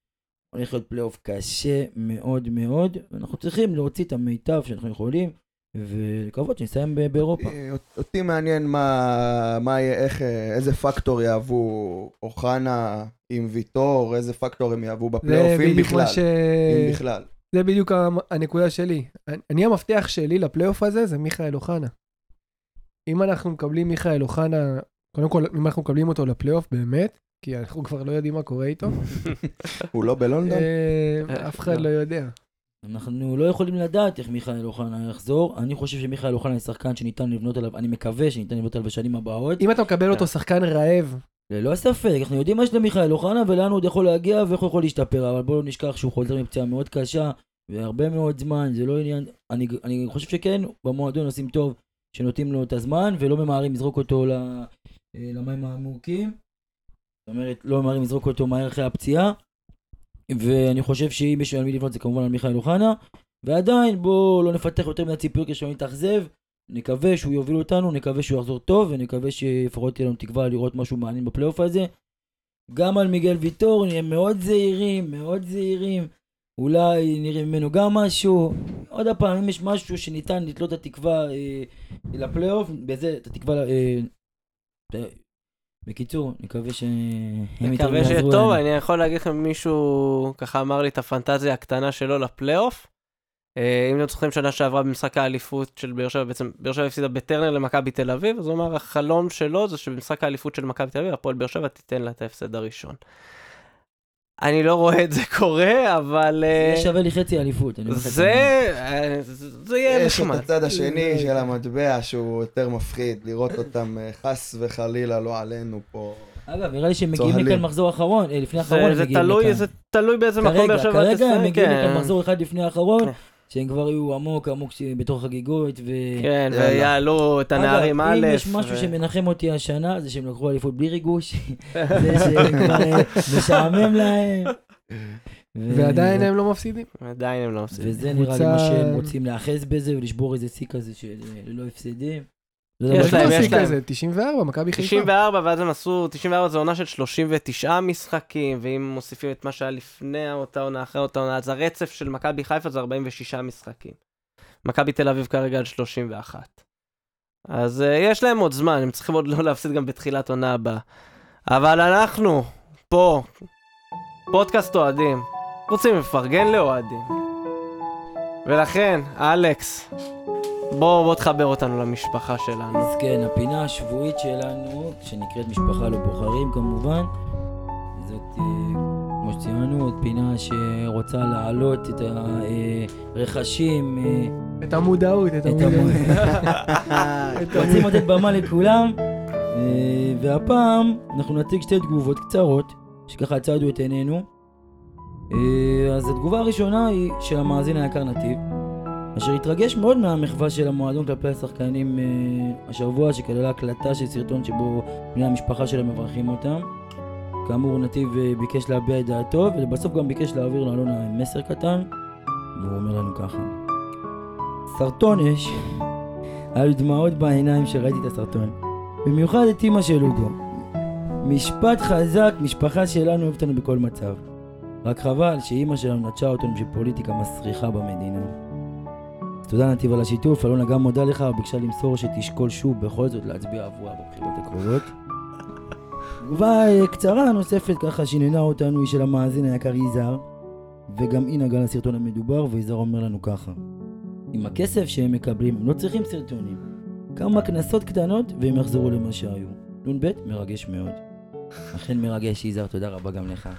הולך להיות פלייאוף קשה מאוד מאוד, ואנחנו צריכים להוציא את המיטב שאנחנו יכולים, ולקוות שנסיים באירופה. אה, אותי מעניין מה, מה יהיה, איך, אה, איזה פקטור יהוו אוחנה עם ויטור, איזה פקטור הם יהוו בדיוק בכלל. ש... אם בכלל. זה בדיוק הנקודה שלי. אני- המפתח שלי לפלייאוף הזה זה מיכאל אוחנה. אם אנחנו מקבלים מיכאל אוחנה, קודם כל, אם אנחנו מקבלים אותו לפלייאוף באמת, כי אנחנו כבר לא יודעים מה קורה איתו, הוא לא בלונדון? אה, אף אחד לא יודע. אנחנו לא יכולים לדעת איך מיכאל אוחנה יחזור. אני חושב שמיכאל אוחנה הוא שחקן שניתן לבנות עליו, אני מקווה שניתן לבנות עליו בשנים הבאות. אם אתה מקבל אותו שחקן רעב, ללא ספק, אנחנו יודעים מה יש למיכאל אוחנה ולאן הוא עוד יכול להגיע ואיך הוא יכול להשתפר, אבל בואו לא נשכח שהוא חוזר מפציעה מאוד קשה והרבה מאוד זמן, זה לא עניין, אני, אני חושב שכן, במועדון עושים טוב שנותנים לו את הזמן ולא ממהרים לזרוק אותו אה, למים העמוקים. זאת אומרת, לא ממהרים לזרוק אותו מהר אחרי הפציעה. ואני חושב שאם יש על מי לבנות זה כמובן על מיכאל אוחנה. ועדיין בואו לא נפתח יותר מדי ציפיות כדי שלא נתאכזב. נקווה שהוא יוביל אותנו, נקווה שהוא יחזור טוב, ונקווה שלפחות תהיה לנו תקווה לראות משהו מעניין בפלייאוף הזה. גם על מיגל ויטור, נהיה מאוד זהירים, מאוד זהירים. אולי נראה ממנו גם משהו. עוד פעם, אם יש משהו שניתן לתלות את התקווה אה, לפלייאוף, בזה, את התקווה... אה, אה, בקיצור, נקווה שהם איתם מקווה שיהיה יעזרו טוב, לנו. אני יכול להגיד לכם, מישהו ככה אמר לי את הפנטזיה הקטנה שלו לפלייאוף. אה, אם אתם זוכרים שנה שעברה במשחק האליפות של באר שבע, בעצם באר שבע הפסידה בטרנר למכבי תל אביב, אז הוא אמר, החלום שלו זה שבמשחק האליפות של מכבי תל אביב, הפועל באר שבע תיתן לה את ההפסד הראשון. אני לא רואה את זה קורה, אבל... זה אה, יהיה שווה לי חצי אליפות. זה, אה, זה יהיה יש את נחמד. הצד השני של המטבע שהוא יותר מפחיד, לראות אותם אה, חס וחלילה לא עלינו פה. אגב, נראה לי שהם מגיעים. לכאן מחזור אחרון, אה, לפני האחרון זה, הם מגיעים תלוי, לכאן. זה תלוי באיזה מקום כרגע, באר שבע כרגע תסיים, הם מגיעים כן. לכאן מחזור אחד לפני האחרון, כן. שהם כבר יהיו עמוק עמוק בתוך חגיגות, ו... כן. ויעלו את הנערים א', אם יש משהו ו- שמנחם אותי השנה, זה שהם לקחו אליפות בלי ריגוש, זה שהם כבר אה, משעמם להם. ו- ועדיין הם לא מפסידים. עדיין הם לא עושים. וזה נראה לי מה שהם רוצים להיאחז בזה ולשבור איזה שיא כזה של אה, ללא הפסדים. לא יש להם. יש להם. כזה, 94, מכבי חיפה. 94, ואז הם עשו, 94 זה עונה של 39 משחקים, ואם מוסיפים את מה שהיה לפני אותה עונה, אחרי אותה עונה, אז הרצף של מכבי חיפה זה 46 משחקים. מכבי תל אביב כרגע על 31. אז uh, יש להם עוד זמן, הם צריכים עוד לא להפסיד גם בתחילת עונה הבאה. אבל אנחנו, פה, פודקאסט אוהדים, רוצים לפרגן לאוהדים. ולכן, אלכס, בוא, בוא תחבר אותנו למשפחה שלנו. אז כן, הפינה השבועית שלנו, שנקראת משפחה לא בוחרים כמובן, זאת, אה, כמו שציינו, זאת פינה שרוצה להעלות את הרכשים, אה, את המודעות, את המודעות. המ... רוצים לתת במה לכולם, אה, והפעם אנחנו נציג שתי תגובות קצרות, שככה צעדו את עינינו. אה, אז התגובה הראשונה היא של המאזין היקר נתיב, אשר התרגש מאוד מהמחווה של המועדון כלפי השחקנים אה, השבוע, שכללה הקלטה של סרטון שבו בני המשפחה שלהם מברכים אותם. כאמור, נתיב אה, ביקש להביע את דעתו, ולבסוף גם ביקש להעביר לאלונה מסר קטן, והוא אומר לנו ככה: סרטון אש, היו לי דמעות בעיניים כשראיתי את הסרטון. במיוחד את אימא של אוגו. משפט חזק, משפחה שלנו אוהבת אותנו בכל מצב. רק חבל שאימא שלנו נטשה אותנו בשביל פוליטיקה מסריחה במדינה. תודה נתיב על השיתוף, אלונה גם מודה לך וביקשה למסור שתשקול שוב בכל זאת להצביע עבורה בבחירות הקרובות. תגובה אה, קצרה נוספת ככה שעניינה אותנו היא של המאזין היקר יזהר, וגם היא נגעה לסרטון המדובר, ויזהר אומר לנו ככה: עם הכסף שהם מקבלים, הם לא צריכים סרטונים. כמה קנסות קטנות והם יחזרו למה שהיו. נ"ב מרגש מאוד. אכן מרגש, יזהר, תודה רבה גם לך.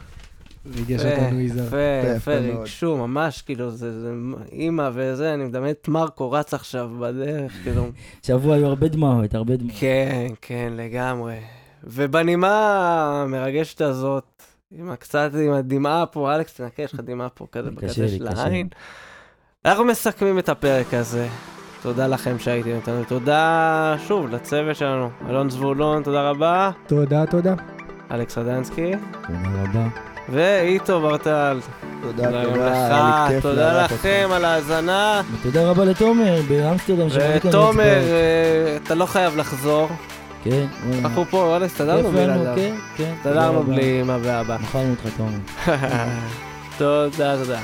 ריגש אותנו יזהר. יפה, יפה. ריגשו, ממש, כאילו, זה, זה אימא וזה, אני מדמיין את מרקו רץ עכשיו בדרך, כאילו. שבוע היו הרבה דמעות, הרבה דמעות. כן, כן, לגמרי. ובנימה המרגשת הזאת, עם הקצת, עם הדמעה פה, אלכס, תנקה, יש לך דמעה פה כזה בקצה של קשה. העין. אנחנו מסכמים את הפרק הזה. תודה לכם שהייתם איתנו, תודה שוב לצוות שלנו, אלון זבולון, תודה רבה, תודה, תודה. אלכס רדנסקי, תודה רבה. ואיתו ברטל. תודה, תודה תודה, היה לי לך, כיף תודה. לכם על ההאזנה. ותודה רבה לתומר באמסטרדם שמביא כאן ותומר. אה, אתה לא חייב לחזור. כן. אנחנו פה, וואלה, הסתדרנו בלעדיו. כן, כן. הסתדרנו. בלי אמא ואבא. מכרנו אותך תומר. תודה, תודה.